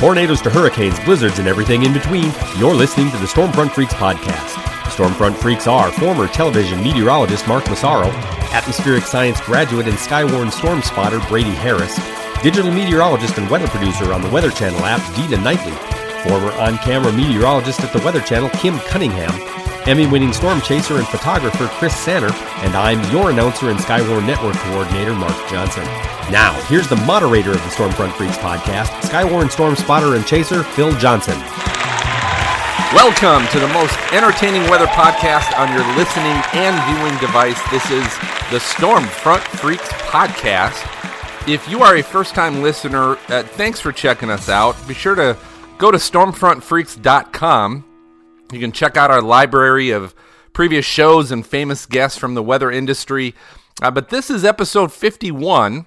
tornadoes to hurricanes, blizzards, and everything in between, you're listening to the Stormfront Freaks podcast. Stormfront Freaks are former television meteorologist Mark Massaro, atmospheric science graduate and skywarn storm spotter Brady Harris, digital meteorologist and weather producer on the Weather Channel app Dina Knightley, former on camera meteorologist at the Weather Channel Kim Cunningham, Emmy winning storm chaser and photographer Chris Sanner, and I'm your announcer and Skywarn Network coordinator Mark Johnson. Now, here's the moderator of the Stormfront Freaks podcast, Skywarn storm spotter and chaser Phil Johnson. Welcome to the most entertaining weather podcast on your listening and viewing device. This is the Stormfront Freaks podcast. If you are a first time listener, uh, thanks for checking us out. Be sure to go to stormfrontfreaks.com you can check out our library of previous shows and famous guests from the weather industry. Uh, but this is episode 51.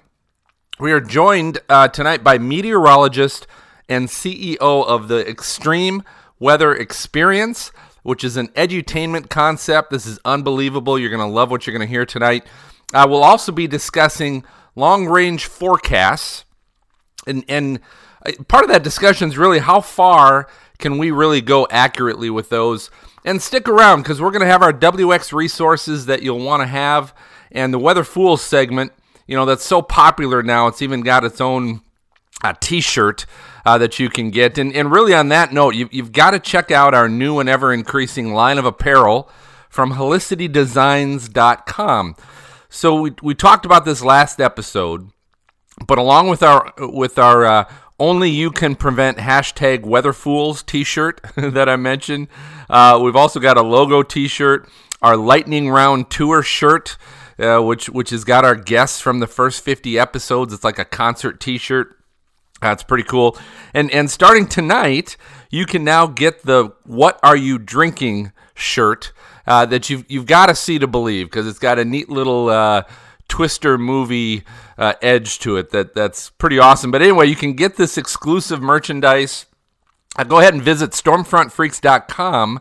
We are joined uh, tonight by meteorologist and CEO of the Extreme Weather Experience, which is an edutainment concept. This is unbelievable. You're going to love what you're going to hear tonight. Uh, we'll also be discussing long range forecasts. And, and uh, part of that discussion is really how far can we really go accurately with those? And stick around because we're going to have our WX resources that you'll want to have and the Weather Fools segment, you know, that's so popular now. It's even got its own uh, t shirt uh, that you can get. And, and really, on that note, you, you've got to check out our new and ever increasing line of apparel from helicitydesigns.com. So we, we talked about this last episode, but along with our with our uh, only you can prevent hashtag weatherfools t-shirt that i mentioned. Uh, we've also got a logo t-shirt our lightning round tour shirt uh, which which has got our guests from the first 50 episodes. It's like a concert t-shirt. That's pretty cool. And and starting tonight you can now get the what are you drinking shirt uh, that you've you've got to see to believe because it's got a neat little uh, twister movie uh, edge to it that that's pretty awesome. But anyway, you can get this exclusive merchandise. Uh, go ahead and visit stormfrontfreaks.com.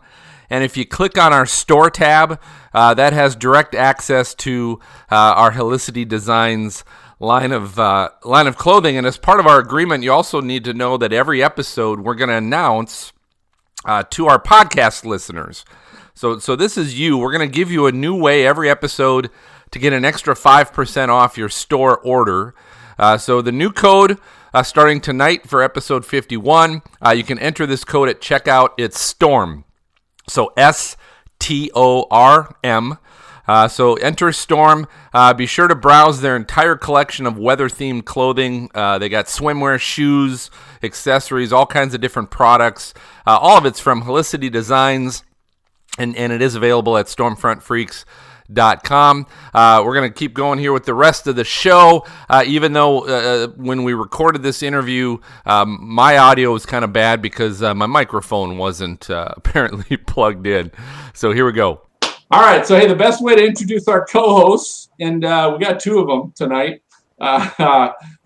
And if you click on our store tab, uh, that has direct access to uh, our Helicity Designs line of uh, line of clothing. And as part of our agreement, you also need to know that every episode we're going to announce uh, to our podcast listeners. So, so this is you. We're going to give you a new way every episode to get an extra 5% off your store order. Uh, so the new code uh, starting tonight for episode 51, uh, you can enter this code at checkout. It's STORM. So S T O R M. Uh, so enter Storm. Uh, be sure to browse their entire collection of weather themed clothing. Uh, they got swimwear, shoes, accessories, all kinds of different products. All of it's from Helicity Designs, and, and it is available at Stormfront Freaks com. Uh, we're going to keep going here with the rest of the show, uh, even though uh, uh, when we recorded this interview, um, my audio was kind of bad because uh, my microphone wasn't uh, apparently plugged in. So here we go. All right. So, hey, the best way to introduce our co hosts, and we got two of them tonight,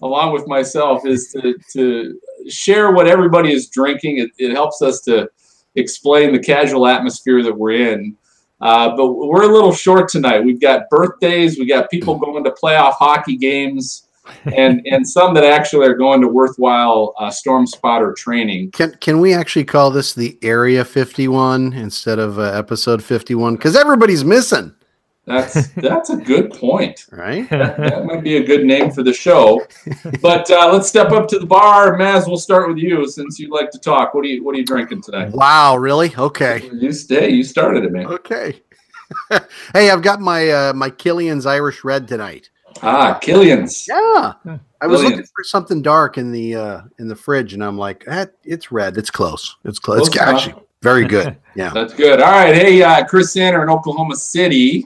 along with myself, is to, to share what everybody is drinking. It, it helps us to explain the casual atmosphere that we're in. Uh, but we're a little short tonight. We've got birthdays, we got people going to playoff hockey games, and and some that actually are going to worthwhile uh, storm spotter training. Can can we actually call this the Area 51 instead of uh, Episode 51? Because everybody's missing. That's that's a good point. Right? That, that, might be a good name for the show. But uh, let's step up to the bar. Maz, we'll start with you since you like to talk. What are you What are you drinking today? Wow, really? Okay. You stay. You started it, man. Okay. hey, I've got my uh, my Killian's Irish Red tonight. Ah, Killian's. Yeah. I was looking for something dark in the uh, in the fridge, and I'm like, eh, it's red. It's close. It's close. It's actually very good. Yeah. That's good. All right. Hey, uh, Chris Sanner in Oklahoma City.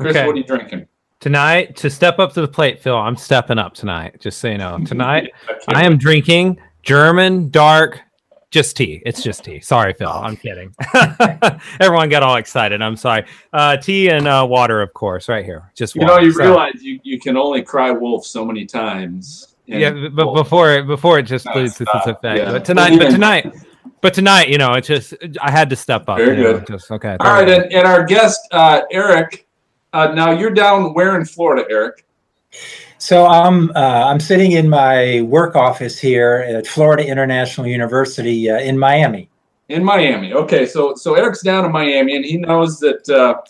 Chris, okay. what are you drinking? Tonight, to step up to the plate, Phil, I'm stepping up tonight. Just so you know. Tonight, I am drinking German dark just tea. It's just tea. Sorry, Phil. I'm kidding. Everyone got all excited. I'm sorry. Uh, tea and uh, water, of course, right here. Just you know, you so, realize you, you can only cry wolf so many times. Yeah, but wolf. before before it just loses its effect. Yeah. But tonight, but tonight, but tonight, you know, it's just I had to step up. Very good. Know, just, okay. All right, and, and, our guest uh, Eric uh, now you're down where in Florida, Eric? So I'm uh, I'm sitting in my work office here at Florida International University uh, in Miami. In Miami, okay. So so Eric's down in Miami, and he knows that uh,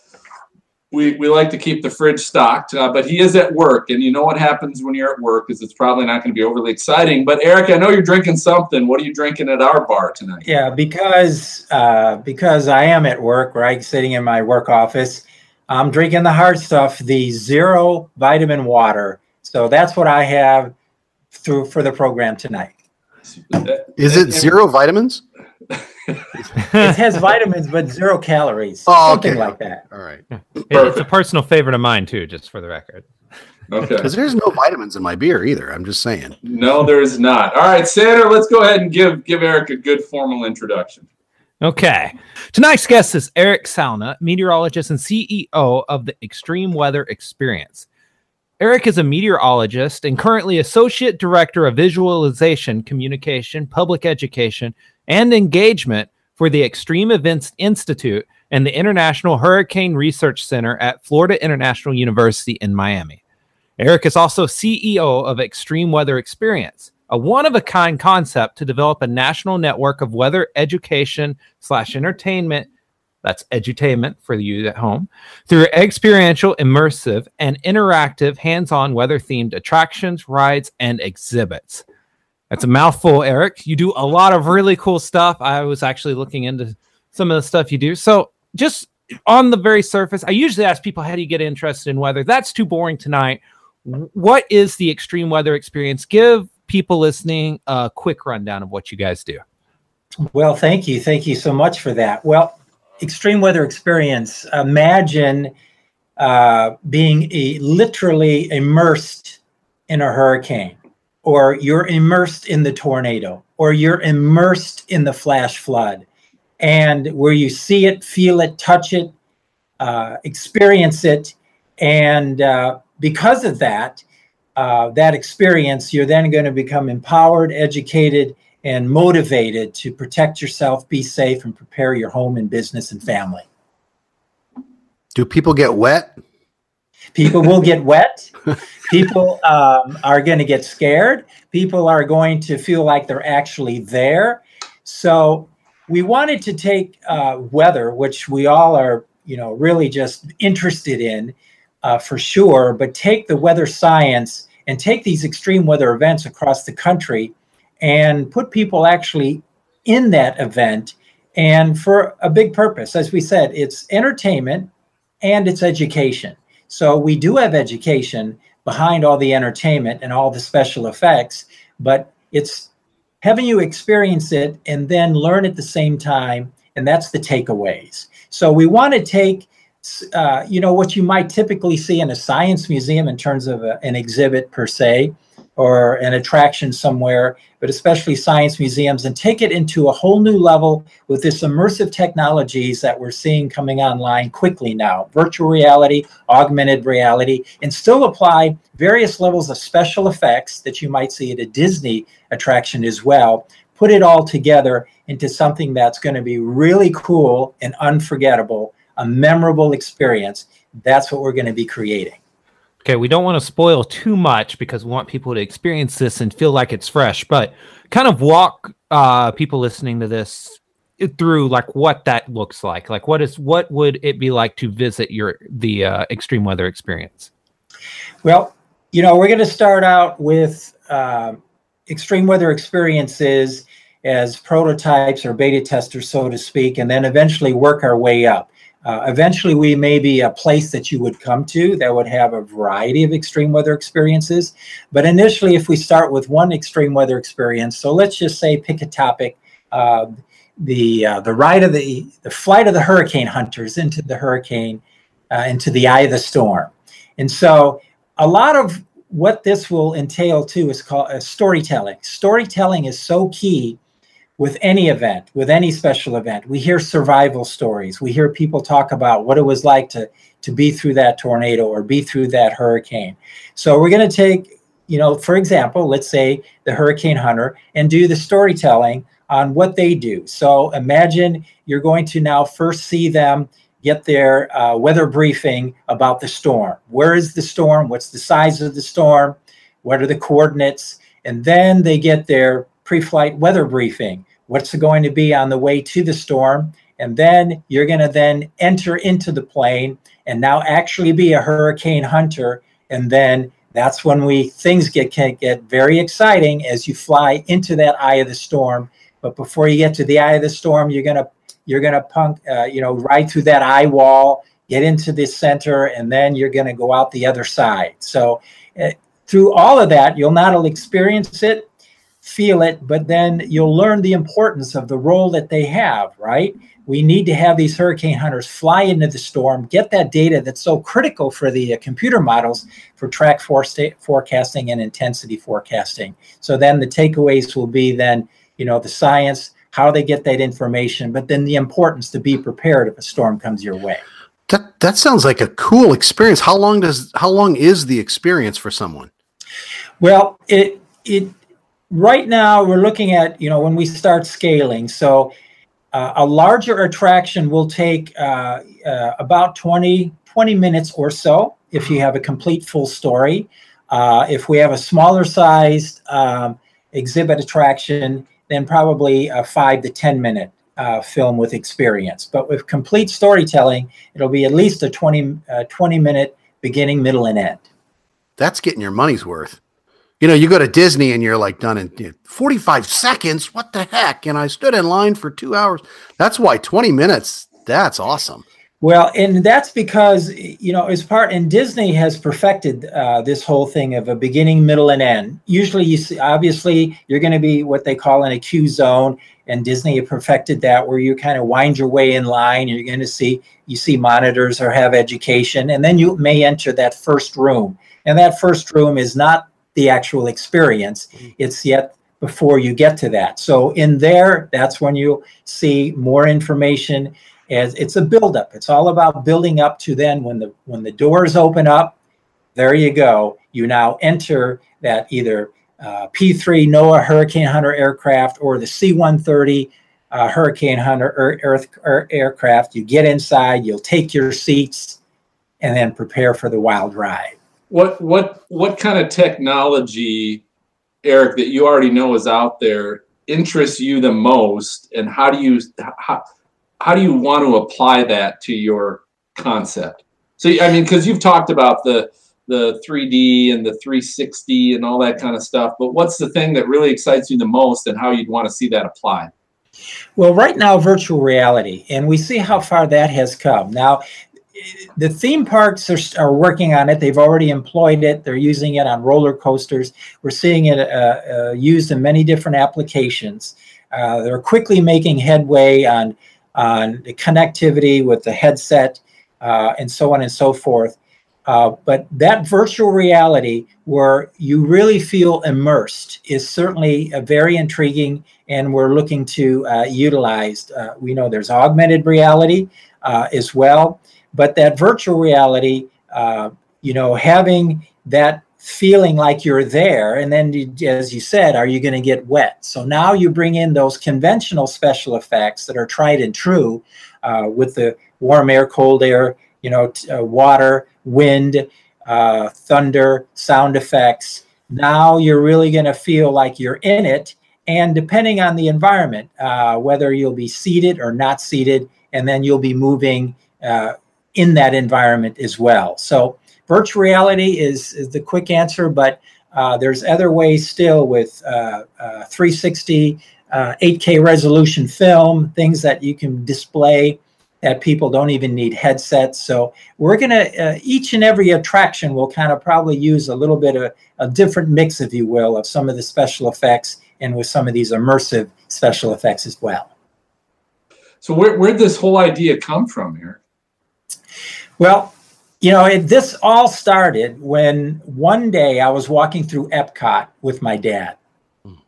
we we like to keep the fridge stocked, uh, but he is at work, and you know what happens when you're at work is it's probably not going to be overly exciting. But Eric, I know you're drinking something. What are you drinking at our bar tonight? Yeah, because uh, because I am at work, right, sitting in my work office. I'm drinking the hard stuff, the zero vitamin water so that's what I have through for the program tonight. Is it zero vitamins? it has vitamins, but zero calories. Oh, something okay. like that. All right. It's a personal favorite of mine too, just for the record. Okay. Because there's no vitamins in my beer either. I'm just saying. No, there is not. All right, Sandra, let's go ahead and give give Eric a good formal introduction. Okay. Tonight's guest is Eric Salna, meteorologist and CEO of the Extreme Weather Experience. Eric is a meteorologist and currently Associate Director of Visualization, Communication, Public Education, and Engagement for the Extreme Events Institute and the International Hurricane Research Center at Florida International University in Miami. Eric is also CEO of Extreme Weather Experience, a one of a kind concept to develop a national network of weather education slash entertainment that's edutainment for you at home through experiential, immersive, and interactive hands on weather themed attractions, rides, and exhibits. That's a mouthful, Eric. You do a lot of really cool stuff. I was actually looking into some of the stuff you do. So, just on the very surface, I usually ask people, How do you get interested in weather? That's too boring tonight. What is the extreme weather experience? Give people listening a quick rundown of what you guys do. Well, thank you. Thank you so much for that. Well, extreme weather experience, imagine uh, being a, literally immersed in a hurricane, or you're immersed in the tornado, or you're immersed in the flash flood, and where you see it, feel it, touch it, uh, experience it, and uh, because of that, uh, that experience, you're then going to become empowered, educated, and motivated to protect yourself, be safe, and prepare your home and business and family. Do people get wet? People will get wet. People um, are going to get scared. People are going to feel like they're actually there. So we wanted to take uh, weather, which we all are, you know, really just interested in uh, for sure, but take the weather science and take these extreme weather events across the country and put people actually in that event and for a big purpose. As we said, it's entertainment and it's education. So we do have education behind all the entertainment and all the special effects, but it's having you experience it and then learn at the same time. And that's the takeaways. So we want to take, uh, you know, what you might typically see in a science museum in terms of a, an exhibit per se, or an attraction somewhere, but especially science museums, and take it into a whole new level with this immersive technologies that we're seeing coming online quickly now virtual reality, augmented reality, and still apply various levels of special effects that you might see at a Disney attraction as well. Put it all together into something that's going to be really cool and unforgettable, a memorable experience. That's what we're going to be creating. Okay, we don't want to spoil too much because we want people to experience this and feel like it's fresh, but kind of walk uh, people listening to this through like what that looks like. Like what is what would it be like to visit your the uh, extreme weather experience? Well, you know, we're going to start out with uh, extreme weather experiences as prototypes or beta testers, so to speak, and then eventually work our way up. Uh, eventually, we may be a place that you would come to that would have a variety of extreme weather experiences. But initially, if we start with one extreme weather experience, so let's just say pick a topic, uh, the uh, the ride of the the flight of the hurricane hunters into the hurricane, uh, into the eye of the storm, and so a lot of what this will entail too is called uh, storytelling. Storytelling is so key with any event, with any special event. We hear survival stories. We hear people talk about what it was like to to be through that tornado or be through that hurricane. So we're going to take, you know, for example, let's say the hurricane hunter and do the storytelling on what they do. So imagine you're going to now first see them get their uh, weather briefing about the storm. Where is the storm? What's the size of the storm? what are the coordinates, and then they get their pre-flight weather briefing. What's going to be on the way to the storm? And then you're going to then enter into the plane and now actually be a hurricane hunter. And then that's when we things get can get very exciting as you fly into that eye of the storm. But before you get to the eye of the storm, you're gonna you're gonna punk uh, you know ride through that eye wall, get into the center, and then you're gonna go out the other side. So uh, through all of that, you'll not only experience it, feel it, but then you'll learn the importance of the role that they have. Right? we need to have these hurricane hunters fly into the storm, get that data that's so critical for the uh, computer models for track for forecasting and intensity forecasting. So then the takeaways will be then, you know, the science, how they get that information, but then the importance to be prepared if a storm comes your way. That that sounds like a cool experience. How long does how long is the experience for someone? Well, it it right now we're looking at, you know, when we start scaling. So uh, a larger attraction will take uh, uh, about 20, 20 minutes or so if you have a complete full story. Uh, if we have a smaller sized um, exhibit attraction, then probably a five to 10 minute uh, film with experience. But with complete storytelling, it'll be at least a 20, uh, 20 minute beginning, middle, and end. That's getting your money's worth you know, you go to Disney and you're like done in you know, 45 seconds. What the heck? And I stood in line for two hours. That's why 20 minutes. That's awesome. Well, and that's because you know, as part and Disney has perfected uh, this whole thing of a beginning, middle, and end. Usually, you see, obviously, you're going to be what they call in a queue zone, and Disney perfected that where you kind of wind your way in line. You're going to see you see monitors or have education, and then you may enter that first room, and that first room is not the actual experience. Mm-hmm. It's yet before you get to that. So in there, that's when you see more information as it's a buildup. It's all about building up to then when the when the doors open up, there you go. You now enter that either uh, P3 NOAA Hurricane Hunter aircraft or the C-130 uh, Hurricane Hunter Earth, Earth aircraft. You get inside, you'll take your seats, and then prepare for the wild ride what what what kind of technology, Eric, that you already know is out there interests you the most, and how do you how, how do you want to apply that to your concept? So I mean, because you've talked about the the 3D and the 360 and all that kind of stuff, but what's the thing that really excites you the most, and how you'd want to see that applied? Well, right now, virtual reality, and we see how far that has come. Now, the theme parks are, are working on it. They've already employed it. They're using it on roller coasters. We're seeing it uh, uh, used in many different applications. Uh, they're quickly making headway on on the connectivity with the headset uh, and so on and so forth. Uh, but that virtual reality, where you really feel immersed, is certainly very intriguing, and we're looking to uh, utilize. we know there's augmented reality as well but that virtual reality, uh, you know, having that feeling like you're there, and then as you said, are you going to get wet? So now you bring in those conventional special effects that are tried and true uh, with the warm air, cold air, you know, t- uh, water, wind, uh, thunder, sound effects. Now you're really going to feel like you're in it. And depending on the environment, uh, whether you'll be seated or not seated, and then you'll be moving uh, in that environment as well. So virtual reality is, is the quick answer, but uh, there's other ways still with uh, uh, 360, 8K uh, resolution film, things that you can display that people don't even need headsets. So we're going to, uh, each and every attraction will kind of probably use a little bit of a different mix, if you will, of some of the special effects and with some of these immersive special effects as well. So where, where'd this whole idea come from here? Well, you know, it, this all started when one day I was walking through Epcot with my dad.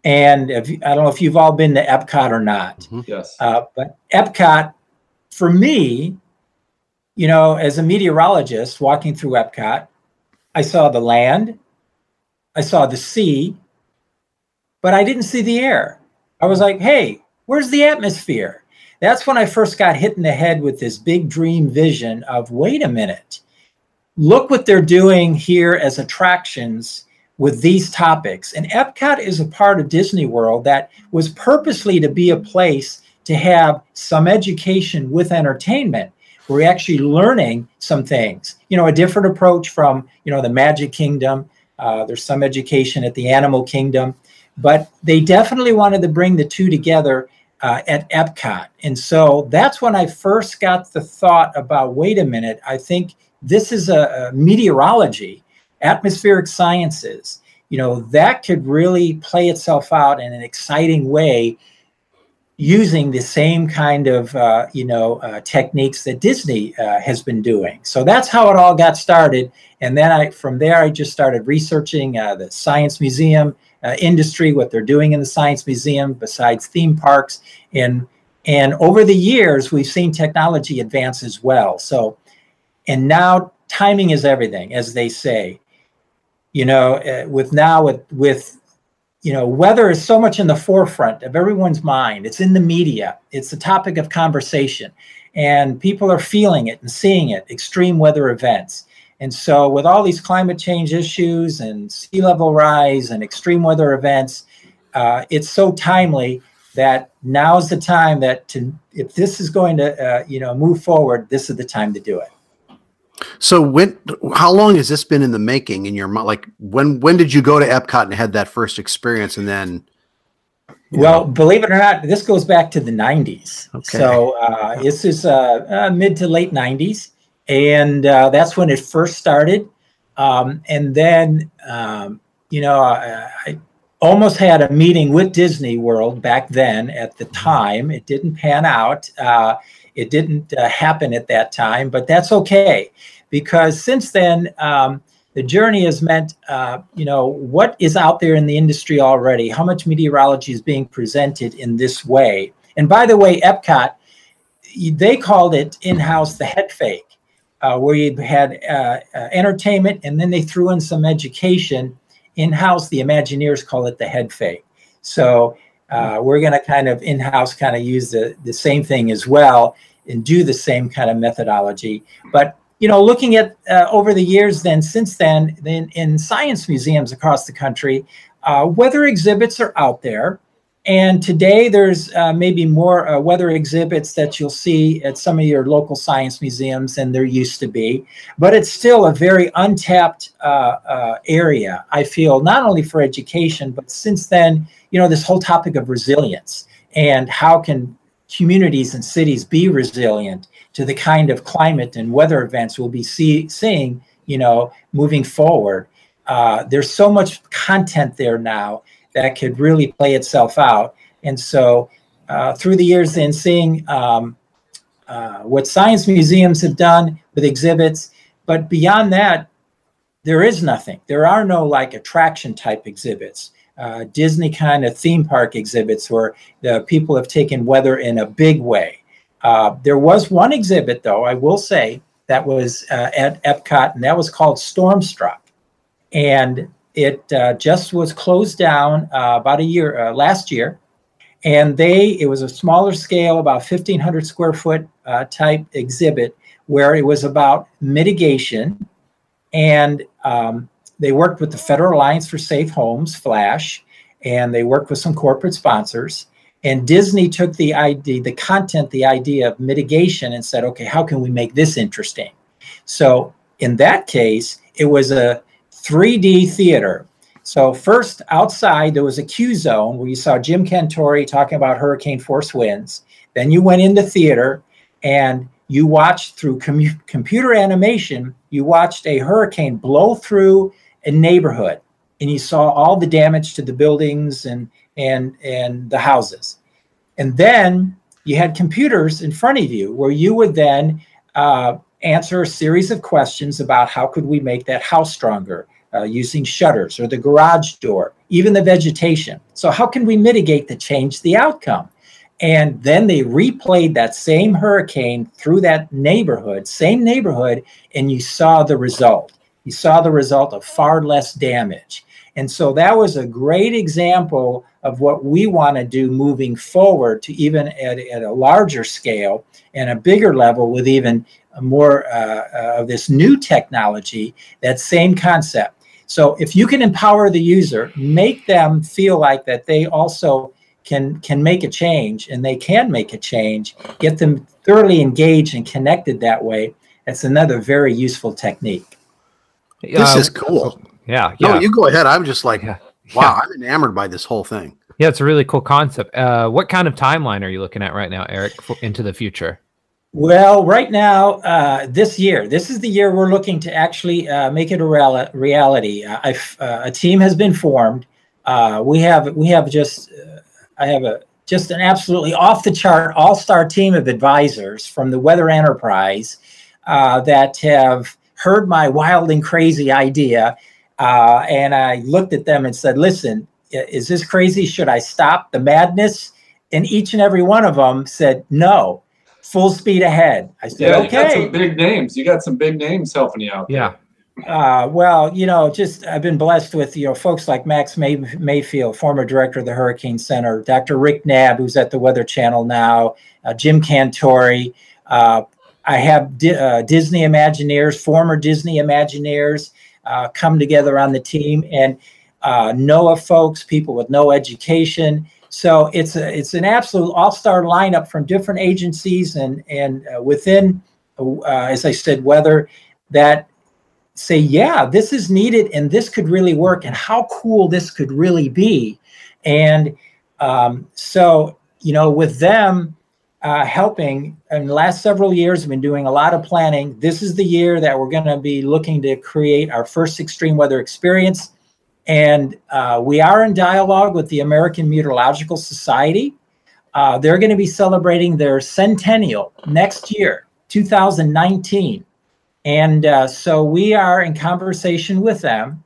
And if, I don't know if you've all been to Epcot or not. Mm-hmm. Yes. Uh, but Epcot, for me, you know, as a meteorologist walking through Epcot, I saw the land, I saw the sea, but I didn't see the air. I was like, hey, where's the atmosphere? That's when I first got hit in the head with this big dream vision of wait a minute, look what they're doing here as attractions with these topics. And Epcot is a part of Disney World that was purposely to be a place to have some education with entertainment. We're actually learning some things, you know, a different approach from, you know, the Magic Kingdom. Uh, there's some education at the Animal Kingdom, but they definitely wanted to bring the two together uh, at Epcot. And so that's when I first got the thought about wait a minute, I think this is a, a meteorology, atmospheric sciences. You know, that could really play itself out in an exciting way using the same kind of uh, you know uh, techniques that Disney uh, has been doing. So that's how it all got started, and then I from there I just started researching uh, the science museum uh, industry, what they're doing in the science museum besides theme parks, and and over the years we've seen technology advance as well. So, and now timing is everything, as they say. You know, uh, with now with with you know, weather is so much in the forefront of everyone's mind. It's in the media. It's the topic of conversation, and people are feeling it and seeing it. Extreme weather events, and so with all these climate change issues and sea level rise and extreme weather events, uh, it's so timely that now is the time that to if this is going to uh, you know move forward, this is the time to do it. So when how long has this been in the making in your mind? Like when when did you go to Epcot and had that first experience and then well, know? believe it or not, this goes back to the 90s. Okay. So uh, this is uh, uh, mid to late 90s. And uh, that's when it first started. Um, and then, um, you know, I, I, almost had a meeting with Disney World back then at the mm-hmm. time. It didn't pan out. Uh, it didn't uh, happen at that time, but that's okay because since then, um, the journey has meant, uh, you know, what is out there in the industry already? How much meteorology is being presented in this way? And by the way, Epcot, they called it in house the head fake, uh, where you had uh, uh, entertainment and then they threw in some education. In house, the Imagineers call it the head fake. So uh, we're going to kind of in-house kind of use the, the same thing as well and do the same kind of methodology. But you know, looking at uh, over the years, then since then, then in science museums across the country, uh, weather exhibits are out there. And today, there's uh, maybe more uh, weather exhibits that you'll see at some of your local science museums than there used to be. But it's still a very untapped uh, uh, area, I feel, not only for education, but since then, you know, this whole topic of resilience and how can communities and cities be resilient to the kind of climate and weather events we'll be see, seeing, you know, moving forward. Uh, there's so much content there now that could really play itself out. And so, uh, through the years, then seeing um, uh, what science museums have done with exhibits, but beyond that, there is nothing. There are no like attraction type exhibits uh, Disney kind of theme park exhibits where the people have taken weather in a big way. Uh, there was one exhibit, though, I will say, that was uh, at Epcot, and that was called Stormstruck. And it uh, just was closed down uh, about a year, uh, last year. And they, it was a smaller scale, about 1,500 square foot type exhibit, where it was about mitigation and um, they worked with the Federal Alliance for Safe Homes, Flash, and they worked with some corporate sponsors. And Disney took the idea, the content, the idea of mitigation and said, okay, how can we make this interesting? So in that case, it was a 3D theater. So first outside there was a Q zone where you saw Jim Cantore talking about hurricane force winds. Then you went into the theater and you watched through com- computer animation, you watched a hurricane blow through a neighborhood and you saw all the damage to the buildings and and and the houses and then you had computers in front of you where you would then uh, answer a series of questions about how could we make that house stronger uh, using shutters or the garage door even the vegetation so how can we mitigate to change the outcome and then they replayed that same hurricane through that neighborhood same neighborhood and you saw the result You saw the result of far less damage. And so that was a great example of what we want to do moving forward to even at, at a larger scale and a bigger level with even more uh, uh, of this new technology, that same concept. So if you can empower the user, make them feel like that they also can can make a change and they can make a change, get them thoroughly engaged and connected that way. That's another very useful technique. This is cool. Yeah, yeah. No, you go ahead. I'm just like, yeah. wow, I'm enamored by this whole thing. Yeah, it's a really cool concept. Uh, what kind of timeline are you looking at right now, Eric, for, into the future? Well, right now, uh, this year, this is the year we're looking to actually uh, make it a real- reality. Uh, uh, a team has been formed. Uh, we have we have just uh, I have a just an absolutely off the chart all star team of advisors from the Weather Enterprise that have heard my wild and crazy idea, and I looked at them and said, "Listen, is this crazy? Should I stop the madness?" And each and every one of them said, "No." Full speed ahead. I said, Yeah, you got some big names. You got some big names helping you out. Yeah, Uh, well, you know, just I've been blessed with you know folks like Max May- Mayfield, former director of the Hurricane Center, Dr. Rick Knabb, who's at the Weather Channel now, uh, Jim Cantore. Uh, I have Di- uh, Disney Imagineers, former Disney Imagineers, uh, come together on the team, and uh, NOAA folks, people with no education. So it's a, it's an absolute all-star lineup from different agencies and and uh, within, uh, as I said, weather that say, yeah, this is needed and this could really work, and how cool this could really be. And um, so, you know, with them uh, helping in the last several years, we've been doing a lot of planning. This is the year that we're going to be looking to create our first extreme weather experience. And uh, we are in dialogue with the American Meteorological Society. Uh, they're going to be celebrating their centennial next year, 2019. And uh, so we are in conversation with them,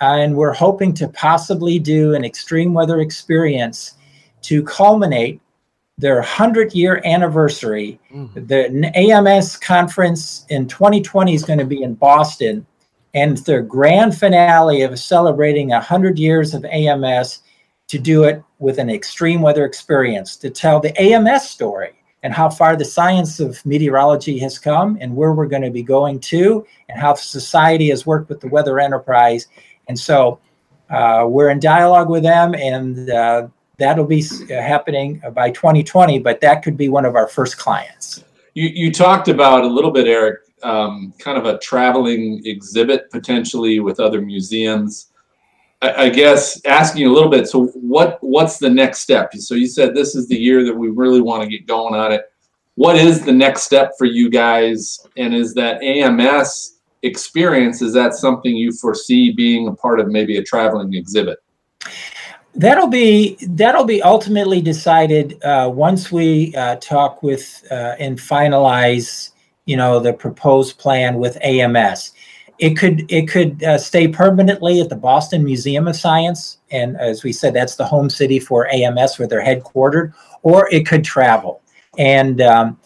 and we're hoping to possibly do an extreme weather experience to culminate their 100 year anniversary. The AMS conference in 2020 is going to be in Boston, and their grand finale of celebrating 100 years of AMS to do it with an extreme weather experience to tell the AMS story and how far the science of meteorology has come and where we're going to be going to and how society has worked with the weather enterprise. And so uh, we're in dialogue with them and uh, that'll be uh, happening by 2020 but that could be one of our first clients. You, you talked about a little bit, Eric, um, kind of a traveling exhibit potentially with other museums. I, I guess asking a little bit. So, what what's the next step? So, you said this is the year that we really want to get going on it. What is the next step for you guys? And is that AMS experience? Is that something you foresee being a part of maybe a traveling exhibit? That'll be that'll be ultimately decided uh, once we uh, talk with uh, and finalize, you know, the proposed plan with AMS. It could it could uh, stay permanently at the Boston Museum of Science, and as we said, that's the home city for AMS, where they're headquartered, or it could travel. And um,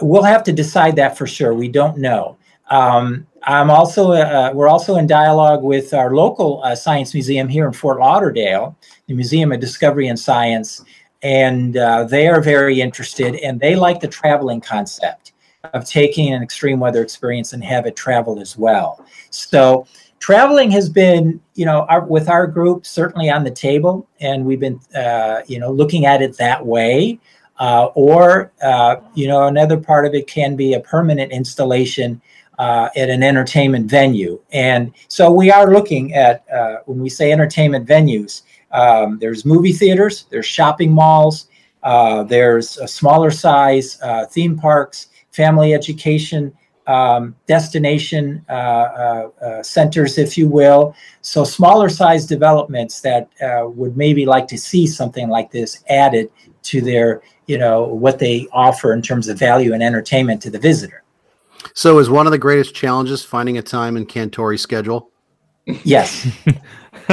we'll have to decide that for sure. We don't know. Um, I'm also uh, we're also in dialogue with our local uh, science museum here in Fort Lauderdale, the Museum of Discovery and Science, and uh, they are very interested and they like the traveling concept of taking an extreme weather experience and have it travel as well. So traveling has been, you know, our, with our group certainly on the table, and we've been, uh, you know, looking at it that way. Uh, or, uh, you know, another part of it can be a permanent installation uh, at an entertainment venue. And so we are looking at, uh, when we say entertainment venues, um, there's movie theaters, there's shopping malls, uh, there's a smaller size uh, theme parks, family education um, destination uh, uh, uh, centers, if you will. So smaller size developments that uh, would maybe like to see something like this added to their, you know, what they offer in terms of value and entertainment to the visitor. So, is one of the greatest challenges finding a time in Cantore's schedule? Yes.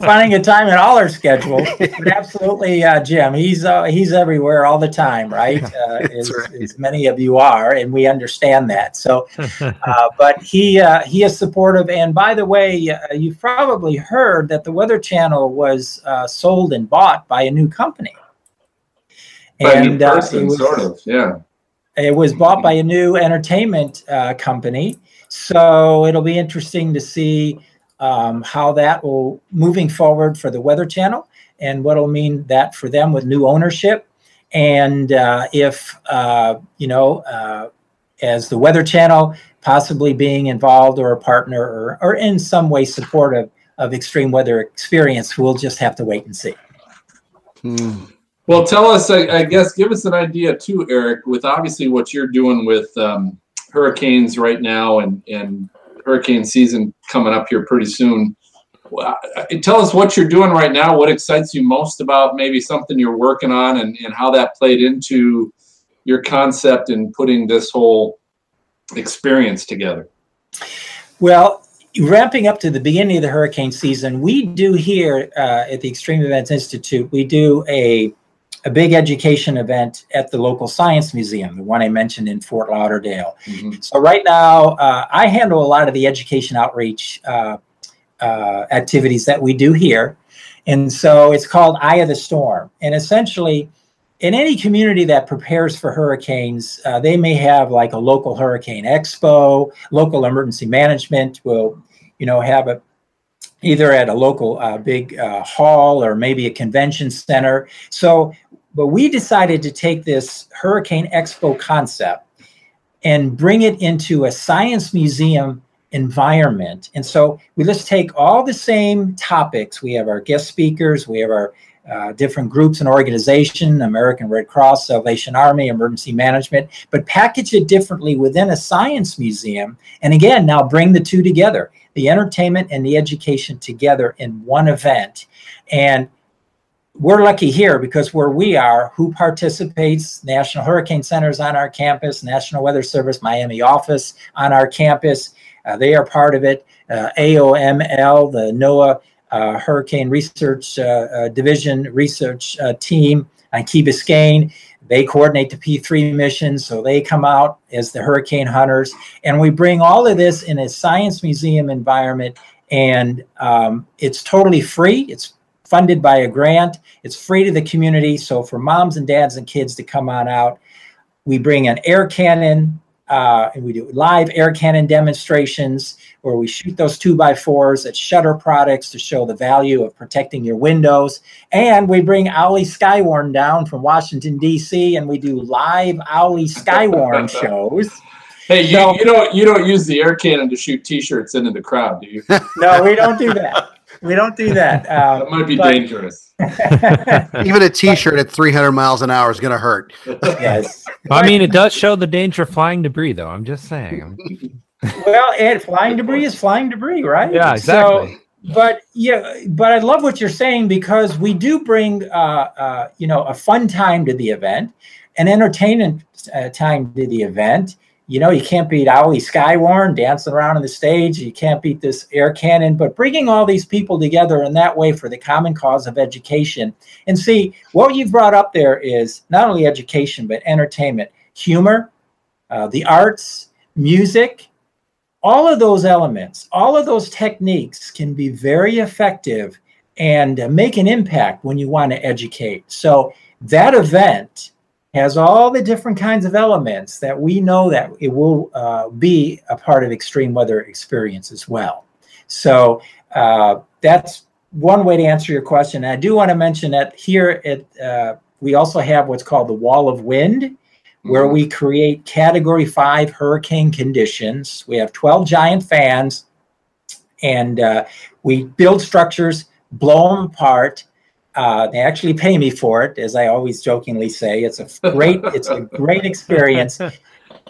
Finding a time in all our schedules, but absolutely, uh, Jim. He's uh, he's everywhere all the time, right? Uh, as, right. as many of you are, and we understand that. So, uh, but he uh, he is supportive. And by the way, uh, you've probably heard that the Weather Channel was uh, sold and bought by a new company. By a new And uh, person, it was- sort of. Yeah. it was bought by a new entertainment uh, company. So it'll be interesting to see um, how that will moving forward for the Weather Channel and what will mean that for them with new ownership. And uh, if, uh, you know, uh, as the Weather Channel possibly being involved or a partner or, or in some way supportive of extreme weather experience, we'll just have to wait and see. Hmm. Well, tell us, I, I, guess, give us an idea too, Eric, with obviously what you're doing with um, hurricanes right now and, and hurricane season coming up here pretty soon. Tell us what you're doing right now, what excites you most about maybe something you're working on, and, and how that played into your concept in putting this whole experience together. Well, ramping up to the beginning of the hurricane season, we do here uh, at the Extreme Events Institute, we do a a big education event at the local science museum, the one I mentioned in Fort Lauderdale. Mm-hmm. So right now, uh, I handle a lot of the education outreach uh, uh, activities that we do here, and so it's called Eye of the Storm. And essentially, in any community that prepares for hurricanes, uh, they may have like a local hurricane expo. Local emergency management will, you know, have a either at a local uh, big uh, hall or maybe a convention center. So but we decided to take this Hurricane Expo concept and bring it into a science museum environment. And so we just take all the same topics. We have our guest speakers, we have our uh, different groups and organization, American Red Cross, Salvation Army, emergency management, but package it differently within a science museum. And again, now bring the two together, the entertainment and the education together in one event. And we're lucky here because where we are, who participates? National Hurricane Centers on our campus, National Weather Service Miami office on our campus. Uh, they are part of it. Uh, AOML, the NOAA uh, Hurricane Research uh, uh, Division research uh, team on Key Biscayne. They coordinate the P3 missions, so they come out as the hurricane hunters. And we bring all of this in a science museum environment, and um, it's totally free. It's funded by a grant. It's free to the community. So for moms and dads and kids to come on out, we bring an air cannon uh, and we do live air cannon demonstrations where we shoot those two by fours at shutter products to show the value of protecting your windows. And we bring Owlie Skywarn down from Washington, D.C., and we do live Owlie Skywarn shows. Hey, you, so, you don't you don't use the air cannon to shoot T-shirts into the crowd, do you? no, we don't do that we don't do that. Um, that might be but, dangerous. Even a T-shirt at 300 miles an hour is going to hurt. yes. I mean, it does show the danger of flying debris, though. I'm just saying. well, and flying debris is flying debris, right? Yeah, exactly. So, but yeah, but I love what you're saying because we do bring, uh, uh, you know, a fun time to the event, an entertainment uh, time to the event you know, you can't beat Owlie Skywarn dancing around on the stage. You can't beat this air cannon, but bringing all these people together in that way for the common cause of education. And see, what you've brought up there is not only education, but entertainment, humor, uh, the arts, music, all of those elements, all of those techniques can be very effective and make an impact when you want to educate. So that event has all the different kinds of elements that we know that it will uh, be a part of extreme weather experience as well. So uh, that's one way to answer your question. And I do want to mention that here at uh, we also have what's called the wall of wind, where mm-hmm. we create category five hurricane conditions. We have 12 giant fans, and uh, we build structures, blow them apart, uh, they actually pay me for it, as I always jokingly say. It's a great, it's a great experience.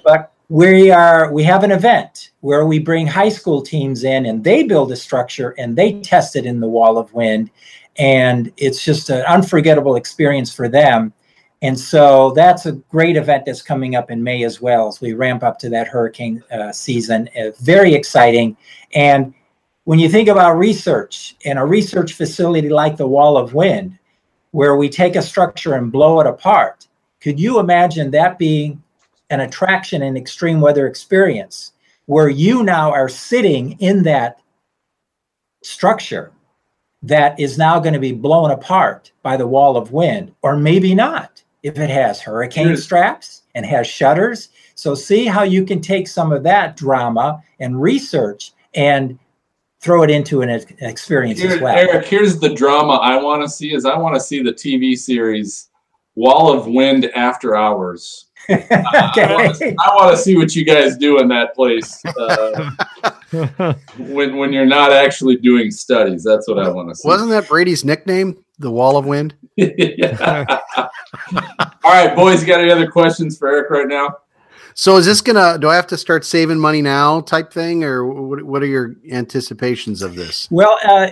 But we are we have an event where we bring high school teams in and they build a structure and they test it in the wall of wind, and it's just an unforgettable experience for them. And so that's a great event that's coming up in May as well as we ramp up to that hurricane uh, season. Uh, very exciting. And when you think about research in a research facility like the Wall of Wind, where we take a structure and blow it apart, could you imagine that being an attraction in extreme weather experience where you now are sitting in that structure that is now going to be blown apart by the wall of wind, or maybe not if it has hurricane straps and has shutters. So see how you can take some of that drama and research and throw it into an experience Here- as well. Eric, here's the drama I want to see is I want to see the TV series Wall of Wind After Hours. I want okay. to I want to see what you guys do in that place uh, when when you're not actually doing studies. That's what I want to see. Wasn't that Brady's nickname, the Wall of Wind? Yeah. All right, boys, you got any other questions for Eric right now? So is this gonna? Do I have to start saving money now, type thing, or what? What are your anticipations of this? Well, uh,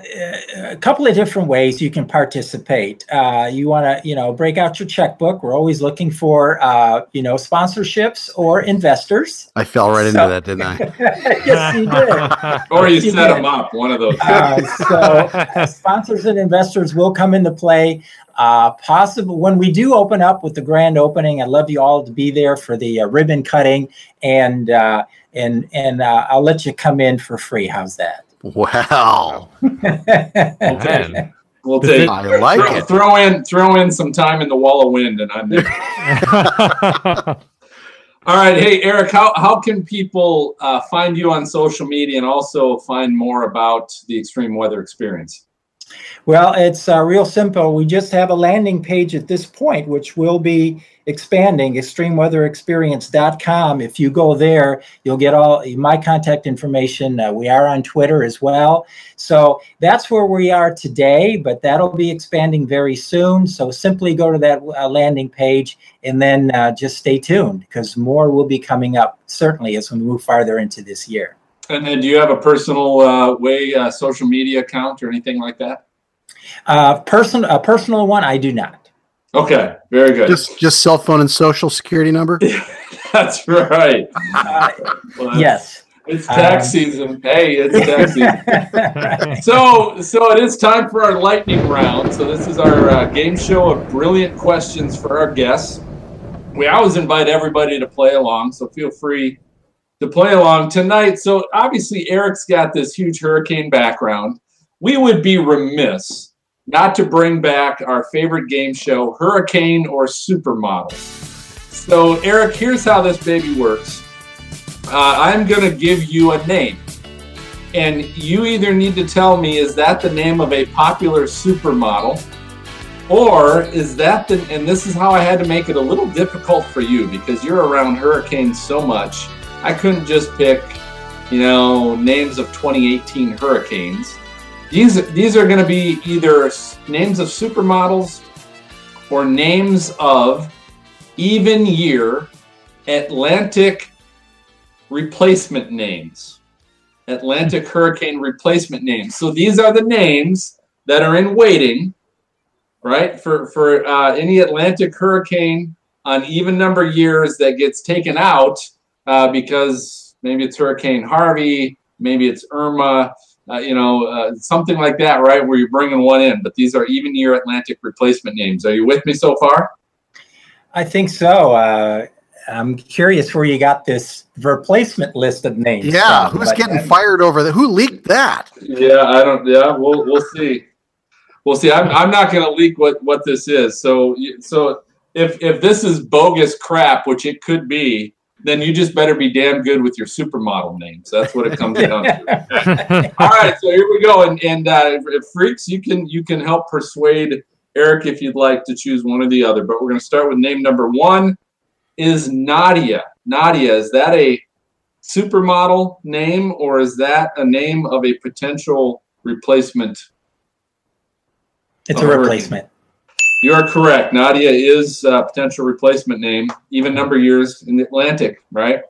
a couple of different ways you can participate. Uh, you want to, you know, break out your checkbook. We're always looking for, uh, you know, sponsorships or investors. I fell right into So- that, didn't I? yes, you did. Or you You set did. them up, one of those. Uh, so uh, sponsors and investors will come into play. Uh, possible when we do open up with the grand opening. I'd love you all to be there for the uh, ribbon cutting, and uh, and and uh, I'll let you come in for free. How's that? Wow, Man. We'll take. I like throw, it. throw in throw in some time in the wall of wind, and I'm there. All right, hey Eric, how how can people uh, find you on social media and also find more about the extreme weather experience? Well, it's uh, real simple. We just have a landing page at this point, which will be expanding extremeweatherexperience.com. If you go there, you'll get all my contact information. Uh, we are on Twitter as well. So that's where we are today, but that'll be expanding very soon. So simply go to that uh, landing page and then uh, just stay tuned because more will be coming up, certainly, as we move farther into this year. And then, do you have a personal uh, way uh, social media account or anything like that? Uh, person, a personal one, I do not. Okay, very good. Just just cell phone and social security number. That's right. Uh, Well, yes. it's tax Um, season. Hey, it's tax season. So, so it is time for our lightning round. So this is our uh, game show of brilliant questions for our guests. We always invite everybody to play along, so feel free to play along tonight. So obviously, Eric's got this huge hurricane background. We would be remiss not to bring back our favorite game show, Hurricane or Supermodel. So, Eric, here's how this baby works. Uh, I'm going to give you a name and you either need to tell me is that the name of a popular supermodel or is that the and this is how I had to make it a little difficult for you because you're around hurricanes so much I couldn't just pick you know names of 2018 hurricanes these these are going to be either names of supermodels or names of even year Atlantic replacement names Atlantic hurricane replacement names. So these are the names that are in waiting, right, for for uh, any Atlantic hurricane on even number years that gets taken out uh, because maybe it's Hurricane Harvey, maybe it's Irma, uh, you know, uh, something like that, right, where you're bringing one in. But these are even year Atlantic replacement names. Are you with me so far? I think so. Uh, I'm curious where you got this replacement list of names. Yeah, from, who's but, getting fired over that? Who leaked that? Yeah, I don't. Yeah, we'll we'll see. We'll see. I'm, I'm not going to leak what what this is. So so if if this is bogus crap, which it could be, then you just better be damn good with your supermodel names. That's what it comes down to. All right, so here we go. And and uh, freaks, you can you can help persuade Eric if you'd like to choose one or the other. But we're going to start with name number one. Is Nadia? Nadia is that a supermodel name or is that a name of a potential replacement? It's a replacement. You are correct. Nadia is a potential replacement name, even number years in the Atlantic, right?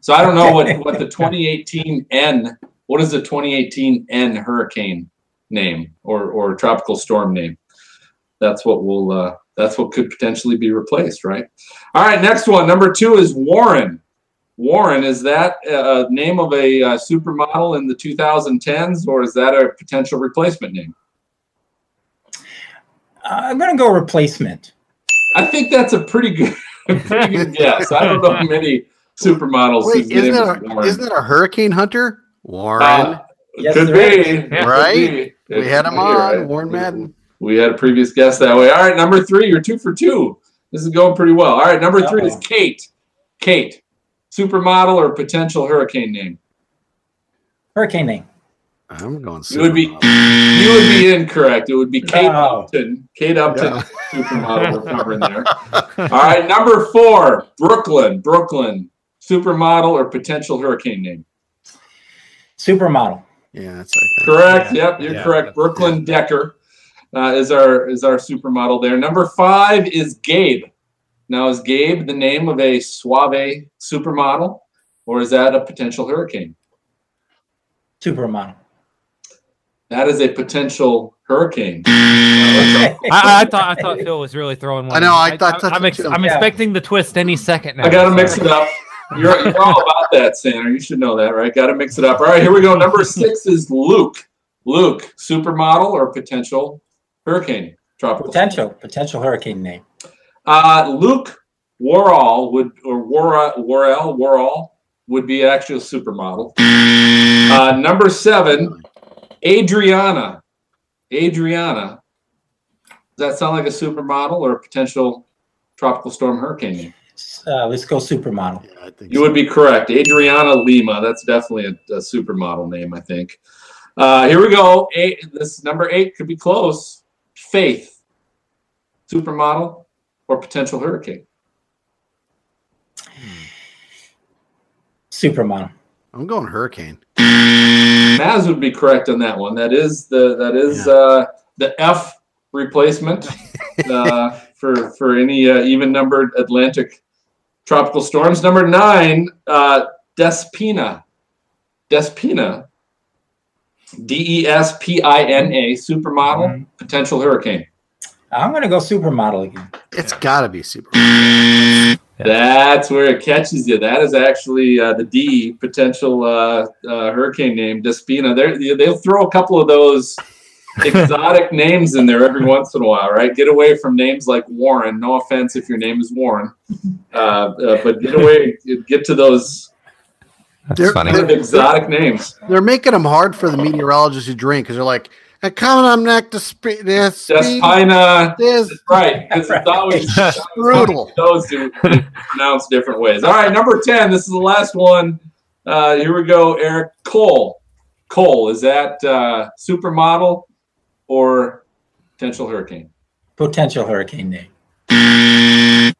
So I don't know what, what the 2018 N, what is the 2018 N hurricane name or, or tropical storm name? That's what will, uh, that's what could potentially be replaced, right? All right, next one. Number two is Warren. Warren, is that a name of a uh, supermodel in the 2010s or is that a potential replacement name? Uh, I'm going to go replacement. I think that's a pretty good, pretty good guess. I don't know many supermodels. Wait, isn't is that a, Warren. isn't that a hurricane hunter? Warren. Uh, Yes, could there be, is. could Right? be. we had him on, right? Warren Madden. We had a previous guest that way. All right, number three, you're two for two. This is going pretty well. All right, number three is Uh-oh. Kate. Kate, supermodel or potential hurricane name? Hurricane name. I'm going. It would be you would be incorrect. It would be Kate Oh. Upton. Kate Upton, Yeah. supermodel. We're covering there. All right, number four, Brooklyn. Brooklyn, supermodel or potential hurricane name? Supermodel. Yeah, that's okay. Correct. Yeah. Yep, you're Yeah. correct. Brooklyn Decker uh, is our is our supermodel there. Number five is Gabe. Now, is Gabe the name of a suave supermodel, or is that a potential hurricane? Supermodel. That is a potential hurricane. I, I thought I thought Phil was really throwing one. I know, I thought I, that's am what too. I'm Yeah. expecting the twist any second now. I got to mix it up. You're, you're all about that, Santa. You should know that, right? Got to mix it up. All right, here we go. Number six is Luke. Luke, supermodel or potential hurricane? Tropical. Potential. Potential hurricane name. Uh, Luke Warall would, or Wara, Warell, Warall would be actually a supermodel. Uh, number seven, Adriana. Adriana. Does that sound like a supermodel or a potential tropical storm hurricane name? Uh, let's go supermodel. Yeah, I think You so. would be correct. Adriana Lima. That's definitely a, a supermodel name, I think. Uh, here we go. Eight, this number eight could be close. Faith. Supermodel or potential hurricane? Supermodel. I'm going hurricane. Maz would be correct on that one. That is the that is uh, the F replacement uh, for for any uh, even numbered Atlantic tropical storms. Number nine, uh, Despina. Despina. D E S P I N A, supermodel, Mhm. potential hurricane. I'm going to go supermodel again. It's got to be super. That's where it catches you. That is actually uh, the D potential uh, uh, hurricane name, Despina. They're, they'll throw a couple of those exotic names in there every once in a while, right? Get away from names like Warren. No offense if your name is Warren, uh, uh, but get away, get to those They're, funny. kind of they're, exotic names. they're making them hard for the meteorologists who drink because they're like, "Uh, coming up next to spe- this speed Despina, is right? Because it's always brutal. those to pronounce different ways. All right, number 10. This is the last one. Uh, here we go, Eric. Cole. Cole, is that uh, supermodel or potential hurricane? Potential hurricane name.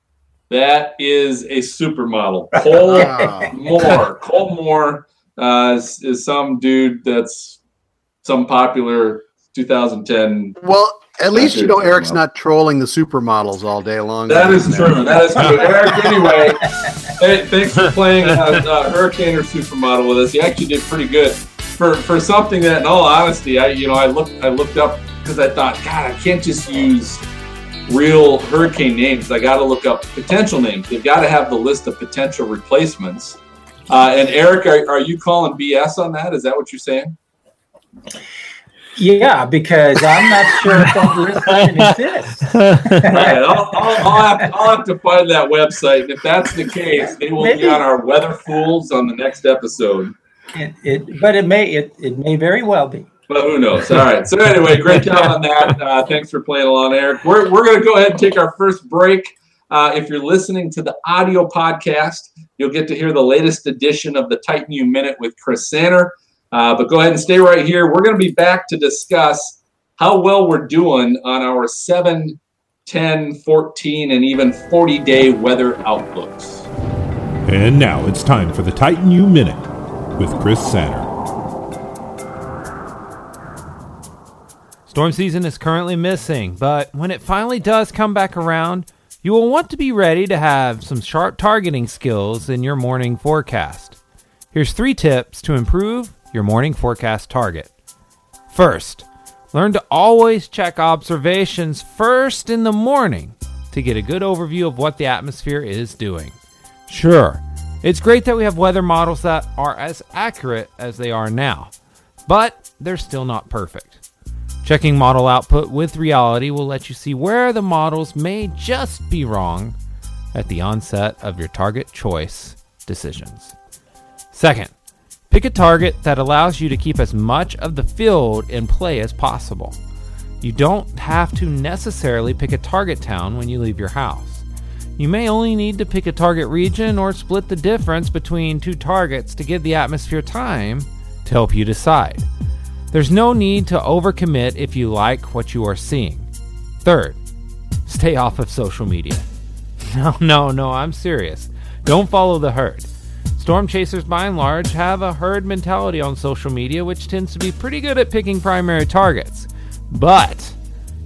That is a supermodel. Cole Wow. Mohr. Cole Mohr uh, is, is some dude that's some popular 2010 Well, at least you know. Eric's not trolling the supermodels all day long. That is true. That is true. Eric, anyway, hey, thanks for playing uh, uh, Hurricane or Supermodel with us. You actually did pretty good for for something that, in all honesty, I you know I looked I looked up because I thought, God, I can't just use real hurricane names. I got to look up potential names. They've got to have the list of potential replacements. Uh, and Eric, are, are you calling BS on that? Is that what you're saying? Yeah, because I'm not sure if that even exists. All right, I'll, I'll, I'll, have, I'll have to find that website. And if that's the case, they will be on our Weather Fools on the next episode. It, it, but it may it, it may very well be. But who knows? All right. So anyway, great job on that. Uh, thanks for playing along, Eric. We're, we're going to go ahead and take our first break. Uh, if you're listening to the audio podcast, you'll get to hear the latest edition of the Titan U Minute with Chris Sanner. Uh, but go ahead and stay right here. We're going to be back to discuss how well we're doing on our 7, 10, 14, and even 40 day weather outlooks. And now it's time for the Titan U Minute with Chris Sanner. Storm season is currently missing, but when it finally does come back around, you will want to be ready to have some sharp targeting skills in your morning forecast. Here's three tips to improve your morning forecast target. First, learn to always check observations first in the morning to get a good overview of what the atmosphere is doing. Sure, it's great that we have weather models that are as accurate as they are now, but they're still not perfect. Checking model output with reality will let you see where the models may just be wrong at the onset of your target choice decisions. Second, pick a target that allows you to keep as much of the field in play as possible. You don't have to necessarily pick a target town when you leave your house. You may only need to pick a target region or split the difference between two targets to give the atmosphere time to help you decide. There's no need to overcommit if you like what you are seeing. Third, stay off of social media. No, no, no, I'm serious. Don't follow the herd. Storm chasers, by and large, have a herd mentality on social media, which tends to be pretty good at picking primary targets. But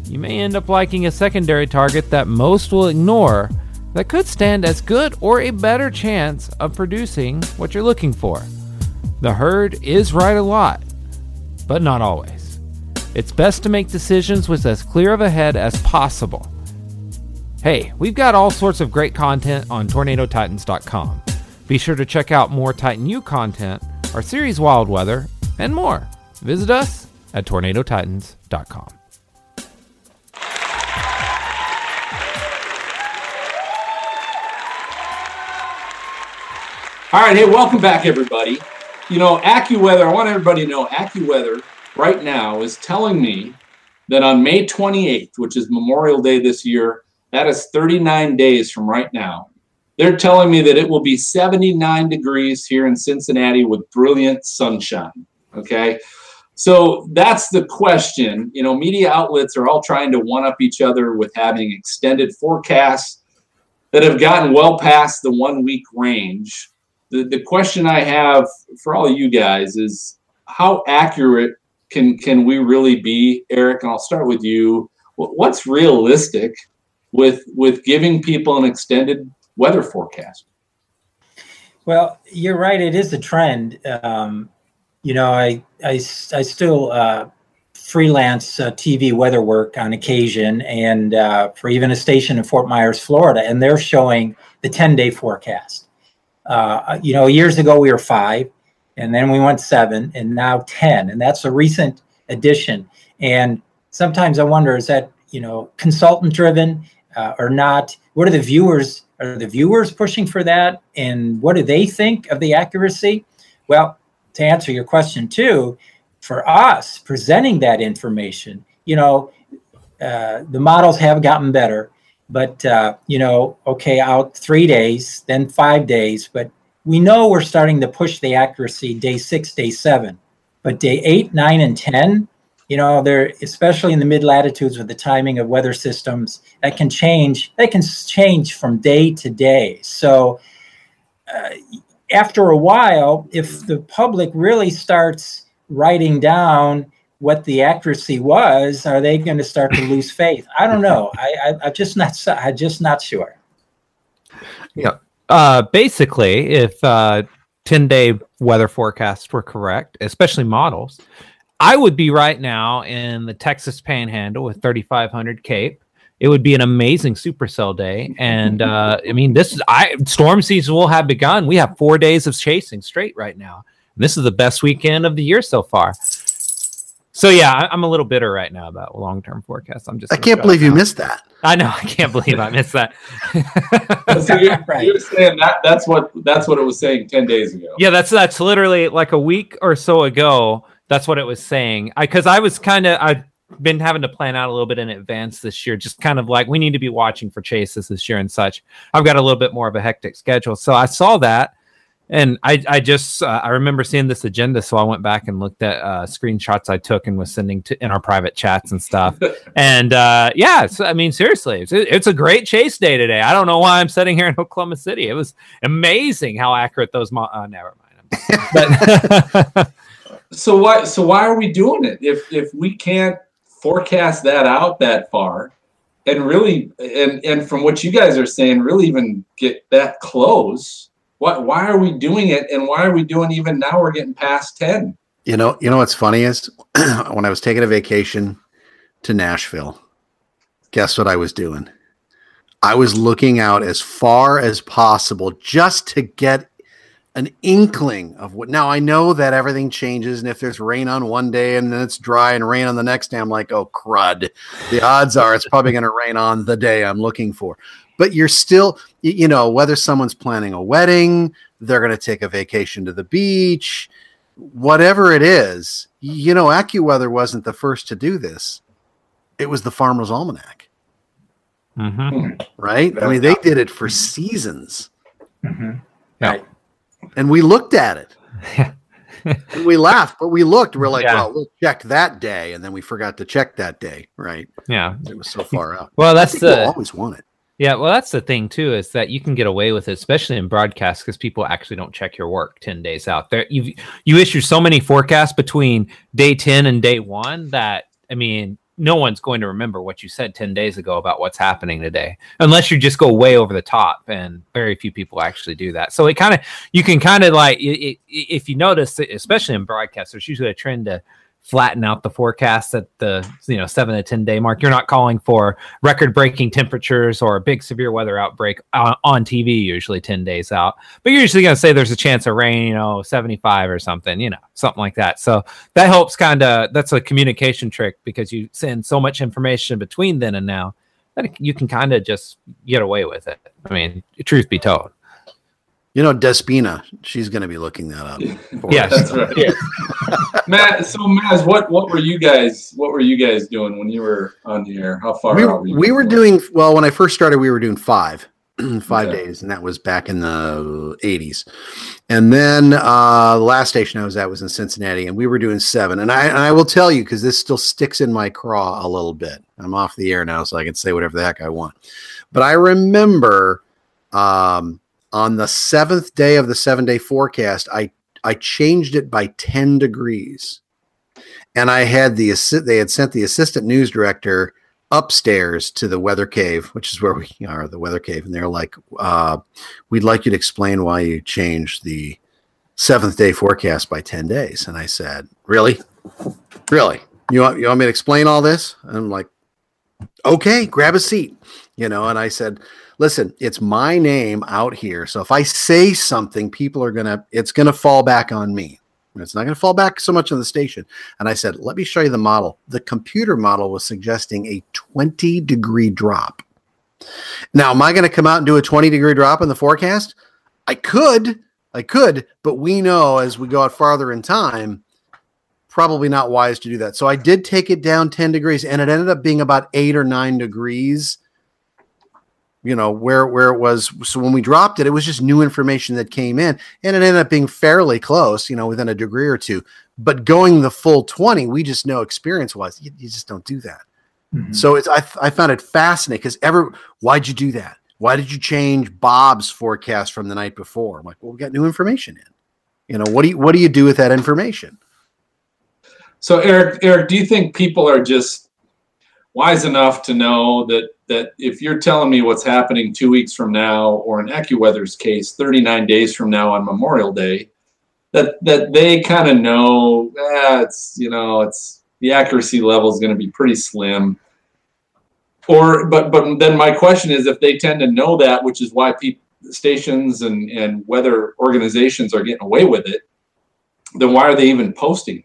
you may end up liking a secondary target that most will ignore that could stand as good or a better chance of producing what you're looking for. The herd is right a lot, but not always. It's best to make decisions with as clear of a head as possible. Hey, we've got all sorts of great content on TornadoTitans.com. Be sure to check out more Titan U content, our series Wild Weather, and more. Visit us at TornadoTitans.com. All right, hey, welcome back, everybody. You know, AccuWeather, I want everybody to know AccuWeather right now is telling me that on May 28th, which is Memorial Day this year, that is 39 days from right now. They're telling me that it will be 79 degrees here in Cincinnati with brilliant sunshine. Okay. So that's the question. You know, media outlets are all trying to one up each other with having extended forecasts that have gotten well past the one week range the, the question I have for all you guys is how accurate can can we really be, Eric? And I'll start with you. What's realistic with with giving people an extended weather forecast? Well, you're right. It is a trend. Um, you know, I I, I still uh, freelance uh, TV weather work on occasion, and uh, for even a station in Fort Myers, Florida, and they're showing the 10 day forecast uh, you know, years ago we were five, and then we went seven, and now 10. And that's a recent addition. And sometimes I wonder is that, you know, consultant driven uh, or not? What are the viewers? Are the viewers pushing for that? And what do they think of the accuracy? Well, to answer your question too, for us presenting that information, you know, uh, the models have gotten better but uh, you know, okay, out three days, then five days, but we know we're starting to push the accuracy day six, day seven, but day eight, nine, and ten, you know, they're especially in the mid latitudes with the timing of weather systems that can change. They can change from day to day. So. Uh, after a while, if the public really starts writing down what the accuracy was, are they going to start to lose faith? I don't know. I, I am just not. I'm just not sure. Yeah. Uh, basically, if uh, 10 day weather forecasts were correct, especially models, I would be right now in the Texas Panhandle with 3,500 CAPE. It would be an amazing supercell day, and uh, I mean, this is I storm season will have begun. We have four days of chasing straight right now. This is the best weekend of the year so far. So yeah, I'm a little bitter right now about long term forecasts. I'm just I can't believe you missed that. I know I can't believe I missed that. so you're, right. you're, saying that that's what that's what it was saying ten days ago. Yeah, that's that's literally like a week or so ago. That's what it was saying. I because I was kind of I've been having to plan out a little bit in advance this year, just kind of like we need to be watching for chases this year and such. I've got a little bit more of a hectic schedule, so I saw that and I, I just uh, I remember seeing this agenda, so I went back and looked at uh, screenshots I took and was sending to in our private chats and stuff. and uh, yeah, so, I mean, seriously, it's, it's, a great chase day today. I don't know why I'm sitting here in Oklahoma City. It was amazing how accurate those. Mo- uh, never mind. But so why so why are we doing it if if we can't forecast that out that far? And really, and and from what you guys are saying, really even get that close what? Why are we doing it? And why are we doing even now? We're getting past ten. You know. You know what's funny is when I was taking a vacation to Nashville. Guess what I was doing? I was looking out as far as possible just to get an inkling of what. Now I know that everything changes, and if there's rain on one day and then it's dry and rain on the next day, I'm like, oh crud. The odds are it's probably going to rain on the day I'm looking for but you're still you know whether someone's planning a wedding they're going to take a vacation to the beach whatever it is you know accuweather wasn't the first to do this it was the farmer's almanac Mhm. right? I mean, they did it for seasons, Mhm. Yeah. Right. And we looked at it. and we laughed, but we looked. We're like, Yeah. well, we'll check that day, and then we forgot to check that day, right? Yeah. It was so far out. Well, that's the always want it. Yeah, well, that's the thing too, is that you can get away with it, especially in broadcast, because people actually don't check your work ten days out. There, you you issue so many forecasts between day ten and day one that I mean, no one's going to remember what you said ten days ago about what's happening today, unless you just go way over the top, and very few people actually do that. So it kind of you can kind of like it, it, if you notice, especially in broadcast, there's usually a trend to flatten out the forecast at the you know seven to ten day mark. You're not calling for record breaking temperatures or a big severe weather outbreak on, on TV usually ten days out, but you're usually going to say there's a chance of rain, you know, 75 or something, you know, something like that. So that helps kind of that's a communication trick because you send so much information between then and now that you can kind of just get away with it. I mean, truth be told. You know, Despina, she's going to be looking that up. for Yes. us. That's right. Matt, so Maz, what what were you guys what were you guys doing when you were on the air? How far we, out were you? we were doing well when I first started. We were doing five, five Okay. days, and that was back in the eighties. And then uh, the last station I was at was in Cincinnati, and we were doing seven. And I and I will tell you because this still sticks in my craw a little bit. I'm off the air now, so I can say whatever the heck I want. But I remember um, on the seventh day of the seven day forecast, I I changed it by ten degrees, and I had the assi- they had sent the assistant news director upstairs to the weather cave, which is where we are, the weather cave, and they're like, uh, "We'd like you to explain why you changed the seventh day forecast by ten days." And I said, "Really, really? You want you want me to explain all this?" And I'm like, "Okay, grab a seat," you know. And I said, "Listen, it's my name out here, so if I say something, people are gonna it's gonna fall back on me." It's not going to fall back so much on the station. And I said, let me show you the model. The computer model was suggesting a 20 degree drop. Now, am I going to come out and do a 20 degree drop in the forecast? I could, I could, but we know as we go out farther in time, probably not wise to do that. So I did take it down 10 degrees and it ended up being about eight or nine degrees you know where where it was. So when we dropped it it was just new information that came in and it ended up being fairly close you know within a degree or two. But going the full 20 we just know experience wise you, you just don't do that. Mhm. so it's I, I found it fascinating because ever why'd you do that? Why did you change bob's forecast from the night before? I'm like well we got new information in. You know what do you what do you do with that information? So Eric, Eric, do you think people are just wise enough to know that that if you're telling me what's happening two weeks from now, or in AccuWeather's case, 39 days from now on Memorial Day, that that they kind of know, eh, it's you know, it's the accuracy level is going to be pretty slim. Or, but but then my question is, if they tend to know that, which is why people stations and and weather organizations are getting away with it, then why are they even posting it?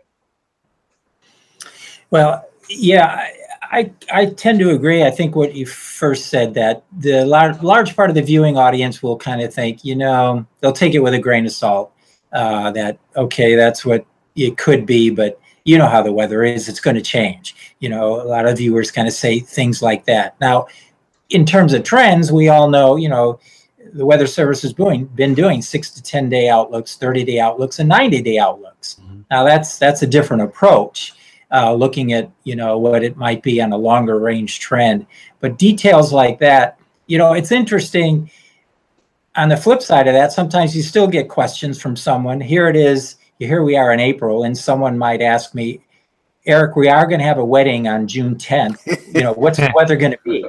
Well, yeah, I, I tend to agree. I think what you first said that the large, large part of the viewing audience will kind of think, you know, they'll take it with a grain of salt. Uh, that okay, that's what it could be, but you know how the weather is; it's going to change. You know, a lot of viewers kind of say things like that. Now, in terms of trends, we all know, you know, the Weather Service has doing, been doing six to ten day outlooks, thirty day outlooks, and ninety day outlooks. Now, that's that's a different approach uh, looking at you know what it might be on a longer range trend. But details like that, you know, it's interesting. On the flip side of that, sometimes you still get questions from someone. Here it is. Here we are in April, and someone might ask me, Eric, we are going to have a wedding on June 10th. You know, what's the weather going to be?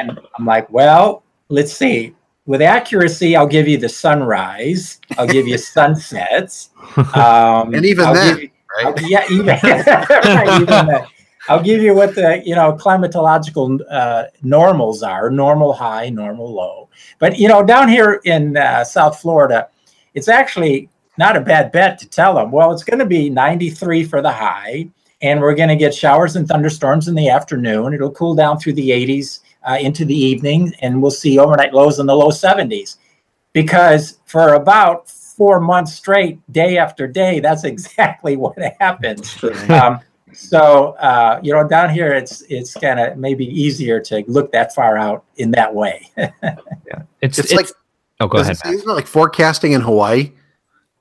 And I'm like, well, let's see. With accuracy, I'll give you the sunrise. I'll give you sunsets. Um, And even I'll then, give you- right I'll- yeah, even, right, even that. I'll give you what the you know climatological uh, normals are: normal high, normal low. But you know, down here in uh, South Florida, it's actually not a bad bet to tell them. Well, it's going to be 93 for the high, and we're going to get showers and thunderstorms in the afternoon. It'll cool down through the 80s uh, into the evening, and we'll see overnight lows in the low 70s. Because for about four months straight, day after day, that's exactly what happens. Um, so uh, you know, down here it's it's kind of maybe easier to look that far out in that way. yeah, it's, It's it's, like- oh, go ahead. Isn't it like forecasting in Hawaii,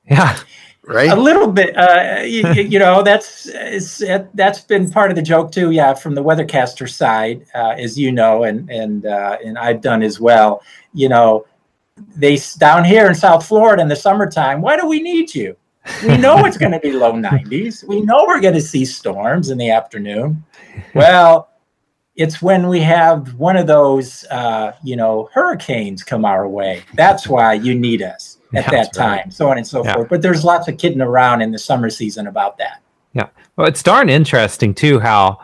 Yeah, right? a little bit, uh, you, you know, that's it, that's been part of the joke too. Yeah, from the weathercaster side, uh, as you know, and and uh, and I've done as well. You know, they down here in South Florida in the summertime. Why do we need you? We know it's going to be low 90s. We know we're going to see storms in the afternoon. Well, it's when we have one of those, uh, you know, hurricanes come our way. That's why you need us at that That's right. time, so on and so Yeah. forth. But there's lots of kidding around in the summer season about that. Yeah. Well, it's darn interesting too how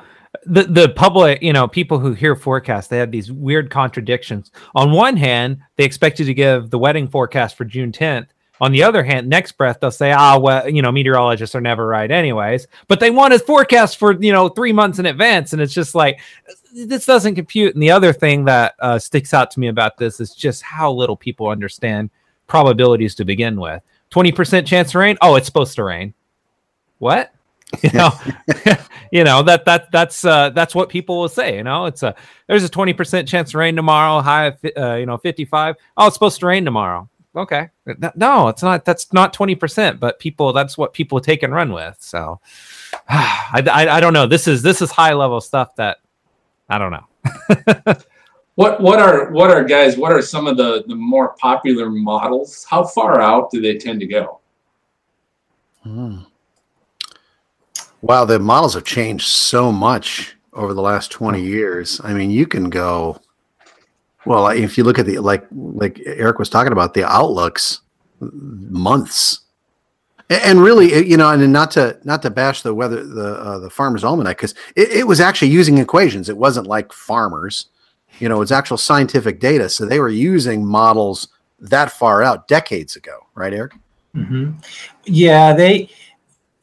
the the public, you know, people who hear forecasts, they have these weird contradictions. On one hand, they expect you to give the wedding forecast for June 10th. On the other hand, next breath they'll say, "Ah, well, you know, meteorologists are never right, anyways." But they want a forecast for you know three months in advance, and it's just like this doesn't compute. And the other thing that uh, sticks out to me about this is just how little people understand probabilities to begin with. Twenty percent chance of rain. Oh, it's supposed to rain. What? you know you know that that that's uh that's what people will say you know it's a there's a 20% chance of rain tomorrow high of uh, you know 55 oh it's supposed to rain tomorrow okay no it's not that's not 20% but people that's what people take and run with so I, I i don't know this is this is high level stuff that i don't know What what are what are guys? What are some of the the more popular models? How far out do they tend to go? Hmm. Wow, the models have changed so much over the last 20 years. I mean, you can go well, if you look at the like like Eric was talking about the outlooks months. And really, you know, and not to not to bash the weather the uh, the farmer's almanac because it, it was actually using equations. It wasn't like farmers, you know, it's actual scientific data. So they were using models that far out decades ago, right, Eric? hmm Yeah, they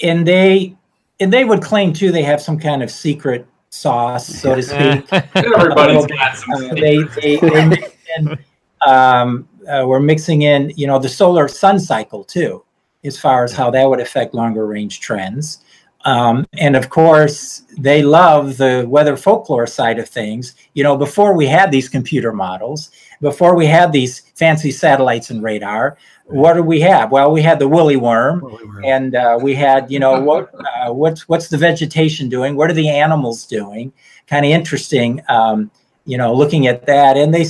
and they and they would claim too they have some kind of secret sauce, so to speak. Everybody's got some. Uh, they they, they mix in, um, uh, we're mixing in you know the solar sun cycle too as far as how that would affect longer range trends um, and of course they love the weather folklore side of things. You know before we had these computer models before we had these fancy satellites and radar what do we have? Well we had the woolly worm and uh, we had you know what uh, what's what's the vegetation doing? What are the animals doing? Kind of interesting um, you know looking at that. And they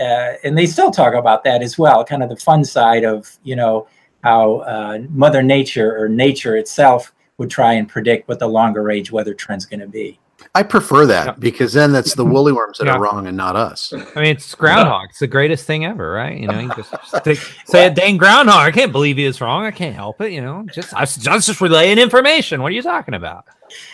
uh, and they still talk about that as well kind of the fun side of you know how uh, mother nature or nature itself would try and predict what the longer range weather trend's going to be I prefer that Yeah. because then that's the woolly worms that Yeah. are wrong and not us. I mean, it's groundhog. It's the greatest thing ever, right? You know, you just stick, say a dang groundhog. I can't believe he is wrong. I can't help it. You know, just I was just, just relaying information. What are you talking about?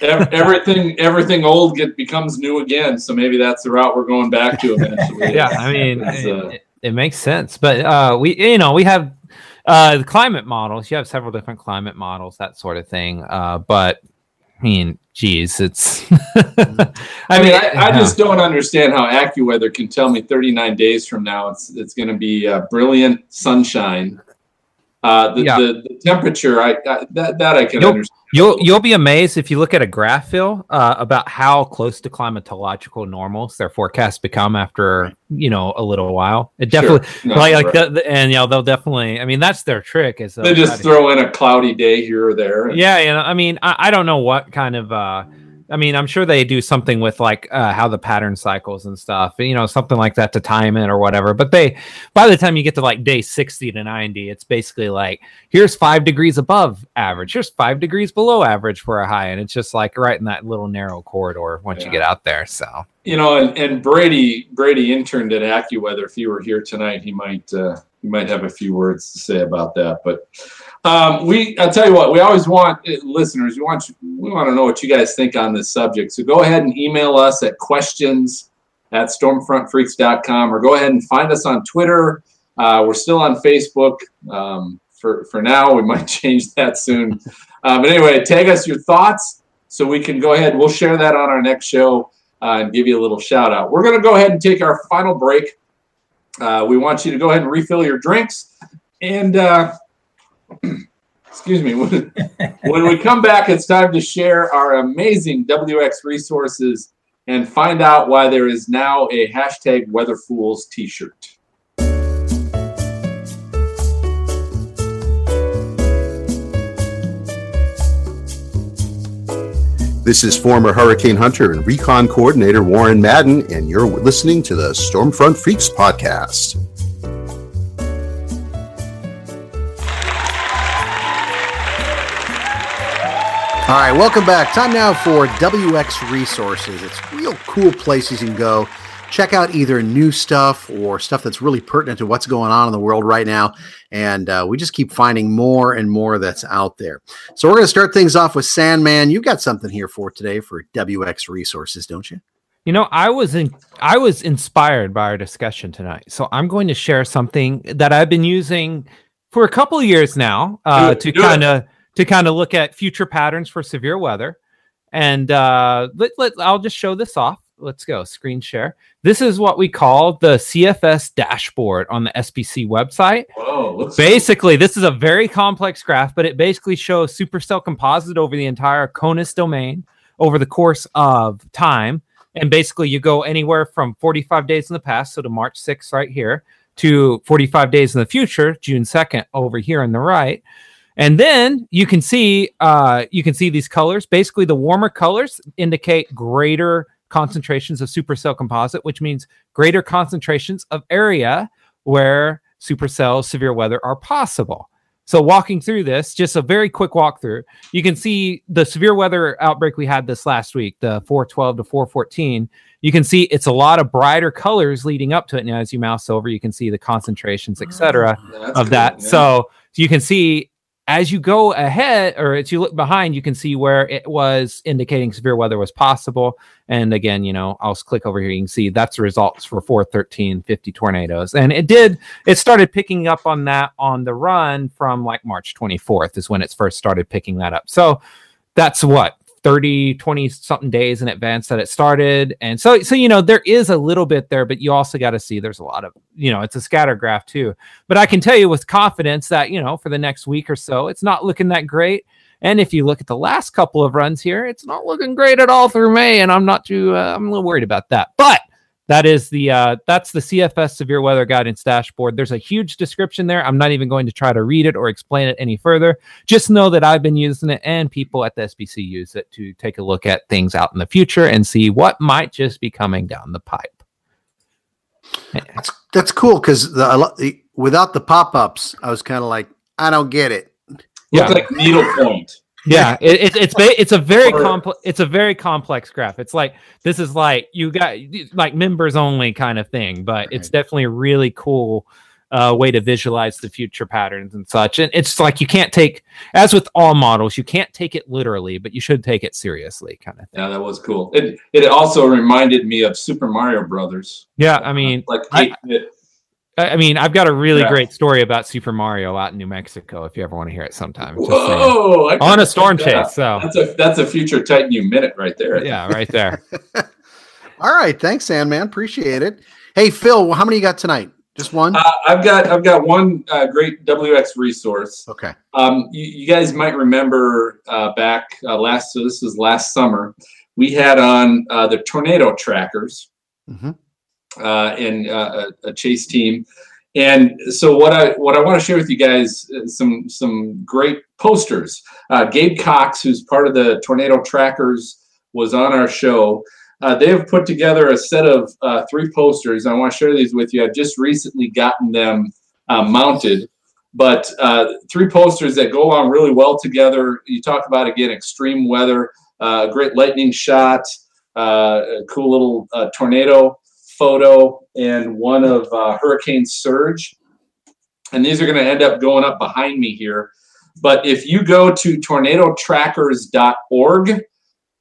Everything everything old get becomes new again. So maybe that's the route we're going back to eventually. Yeah, I mean, it, uh, it- it makes sense. But uh, we, you know, we have uh, the climate models. You have several different climate models, that sort of thing. Uh, but I mean, geez, it's. I mean, I, I just don't understand how AccuWeather can tell me 39 days from now it's it's going to be uh, brilliant sunshine. Uh, the, Yeah. the, the temperature, I, I that that I can You'll- understand. You'll you'll be amazed if you look at a graph, Phil, uh, about how close to climatological normals their forecasts become after you know a little while. It definitely No, like like right. the, the- and you know they'll definitely. I mean that's their trick is they just throw in a cloudy day here or there. and- yeah, you know, I mean, I, I don't know what kind of. uh I mean, I'm sure they do something with like uh, how the pattern cycles and stuff, you know, something like that to time it or whatever. But they, by the time you get to like day 60 to 90, it's basically like here's five degrees above average, here's five degrees below average for a high, and it's just like right in that little narrow corridor once you get out there. So you know, and, and Brady Brady interned at AccuWeather. If you were here tonight, he might uh, he might have a few words to say about that. But um, we, I'll tell you what, we always want uh, listeners. We want you, we want to know what you guys think on this subject. So go ahead and email us at questions at stormfrontfreaks.com or go ahead and find us on Twitter. Uh, we're still on Facebook um, for for now. We might change that soon. Uh, but anyway, tag us your thoughts so we can go ahead. We'll share that on our next show uh, and give you a little shout out. We're going to go ahead and take our final break. Uh, we want you to go ahead and refill your drinks. And uh, excuse me. When, when we come back, it's time to share our amazing WX resources and find out why there is now a hashtag WeatherFools t-shirt. This is former Hurricane Hunter and Recon Coordinator Warren Madden, and you're listening to the Stormfront Freaks podcast. All right, welcome back. Time now for WX Resources. It's real cool places you can go. Check out either new stuff or stuff that's really pertinent to what's going on in the world right now. And uh, we just keep finding more and more that's out there. So we're going to start things off with Sandman. You got something here for today for WX Resources, don't you? You know, I was in I was inspired by our discussion tonight. So I'm going to share something that I've been using for a couple of years now uh, to kind of to kind of look at future patterns for severe weather. And uh, let, let, I'll just show this off. Let's go screen share. This is what we call the CFS dashboard on the SPC website. Whoa, basically, this is a very complex graph, but it basically shows supercell composite over the entire CONUS domain over the course of time. And basically, you go anywhere from 45 days in the past, so to March 6th right here, to 45 days in the future, June 2nd over here on the right. And then you can see uh, you can see these colors. Basically, the warmer colors indicate greater concentrations of supercell composite, which means greater concentrations of area where supercell severe weather are possible. So, walking through this, just a very quick walkthrough, you can see the severe weather outbreak we had this last week, the 412 to 414. You can see it's a lot of brighter colors leading up to it. Now, as you mouse over, you can see the concentrations, etc., of that. So, you can see as you go ahead or as you look behind, you can see where it was indicating severe weather was possible. And again, you know, I'll click over here. You can see that's the results for 413 50 tornadoes. And it did, it started picking up on that on the run from like March 24th is when it's first started picking that up. So that's what 30 20 something days in advance that it started. And so so you know there is a little bit there but you also got to see there's a lot of you know it's a scatter graph too. But i can tell you with confidence that you know for the next week or so it's not looking that great. And if you look at the last couple of runs here it's not looking great at all through may and i'm not too uh, i'm a little worried about that. But that is the uh, that's the CFS severe weather guidance dashboard. There's a huge description there. I'm not even going to try to read it or explain it any further. Just know that I've been using it and people at the SPC use it to take a look at things out in the future and see what might just be coming down the pipe. That's that's cool because the, without the pop ups, I was kind of like, I don't get it. Yeah, like needlepoint yeah it, it, it's it's a very complex it's a very complex graph. It's like this is like you got like members only kind of thing but right. it's definitely a really cool uh, way to visualize the future patterns and such. And it's like you can't take as with all models you can't take it literally but you should take it seriously kind of thing. yeah that was cool. It, it also reminded me of super mario brothers. Yeah i mean like I, I mean, I've got a really yeah. great story about Super Mario out in New Mexico. If you ever want to hear it, sometime. Whoa! On a storm chase. So that's a that's a future Titan U minute right there. Yeah, right there. All right, thanks, Sandman. Appreciate it. Hey, Phil, how many you got tonight? Just one? Uh, I've got I've got one uh, great WX resource. Okay. Um, you, you guys might remember uh, back uh, last. So this was last summer. We had on uh, the tornado trackers. Mm-hmm uh, and uh, a, chase team. And so what I what I want to share with you guys some some great posters. Uh, Gabe Cox, who's part of the Tornado Trackers, was on our show. Uh, they have put together a set of uh, three posters. I want to share these with you. I've just recently gotten them uh, mounted, but uh, three posters that go along really well together. You talk about again extreme weather, uh, great lightning shot, uh, a cool little tornado photo and one of uh, Hurricane Surge. And these are going to end up going up behind me here. But if you go to tornadotrackers.org,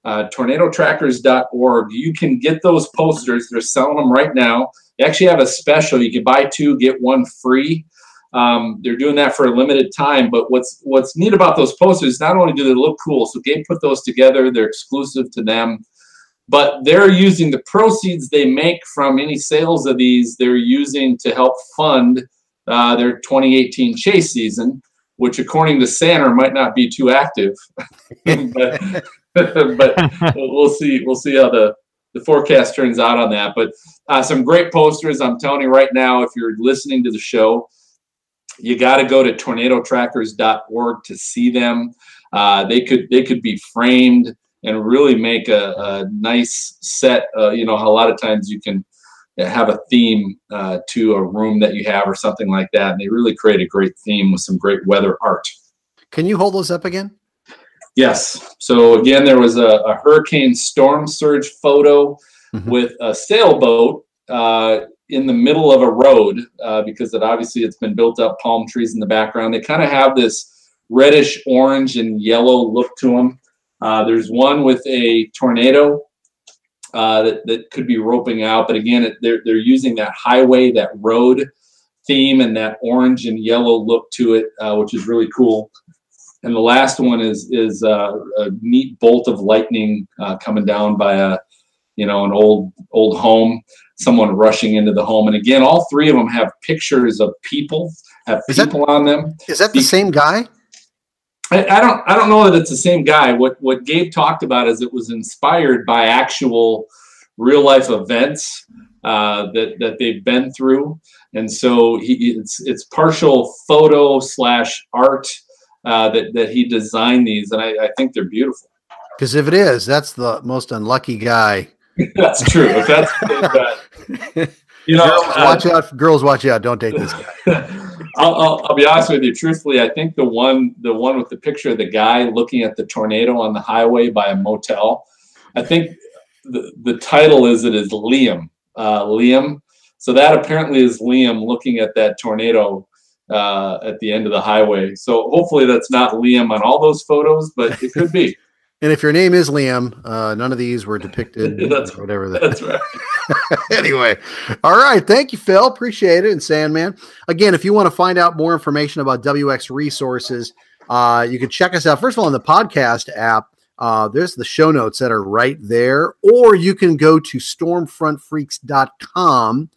uh, tornadotrackers.org, you can get those posters. They're selling them right now. They actually have a special. You can buy two, get one free. Um, they're doing that for a limited time. But what's what's neat about those posters? Not only do they look cool, so Gabe put those together. They're exclusive to them but they're using the proceeds they make from any sales of these they're using to help fund uh, their 2018 chase season which according to Sander might not be too active. but, but we'll see. We'll see how the the forecast turns out on that. But uh, some great posters. I'm telling you right now, if you're listening to the show, you got to go to tornadotrackers.org to see them. Uh, they could they could be framed and really make a, a nice set. Uh, you know, a lot of times you can have a theme uh, to a room that you have or something like that, and they really create a great theme with some great weather art. Can you hold those up again? Yes. So again, there was a, a hurricane storm surge photo mm-hmm. with a sailboat uh, in the middle of a road uh, because it obviously it's been built up, palm trees in the background. They kind of have this reddish orange and yellow look to them. Uh, there's one with a tornado uh, that, that could be roping out, but again, it, they're, they're using that highway, that road theme, and that orange and yellow look to it, uh, which is really cool. And the last one is is uh, a neat bolt of lightning uh, coming down by a you know an old old home someone rushing into the home. And again all three of them have pictures of people have is people that, on them. is that the Be- same guy I, I, don't I don't know that it's the same guy. What what Gabe talked about is it was inspired by actual real life events uh, that that they've been through, and so he it's it's partial photo slash art uh, that that he designed these, and I, I think they're beautiful. Because if it is, that's the most unlucky guy. that's true. If that's that, you know, girls, uh, watch out. Girls, watch out. Don't date this guy. I'll, I'll, I'll, be honest with you. Truthfully, I think the one the one with the picture of the guy looking at the tornado on the highway by a motel. I think the the title is it is Liam. Uh, Liam. So that apparently is Liam looking at that tornado uh, at the end of the highway. So hopefully that's not Liam on all those photos, but it could be. And if your name is Liam, uh, none of these were depicted. that's whatever. That. That's right. anyway, all right. Thank you, Phil. Appreciate it. And Sandman. Again, if you want to find out more information about WX resources, uh, you can check us out. First of all, on the podcast app, uh, there's the show notes that are right there, or you can go to stormfrontfreaks.com,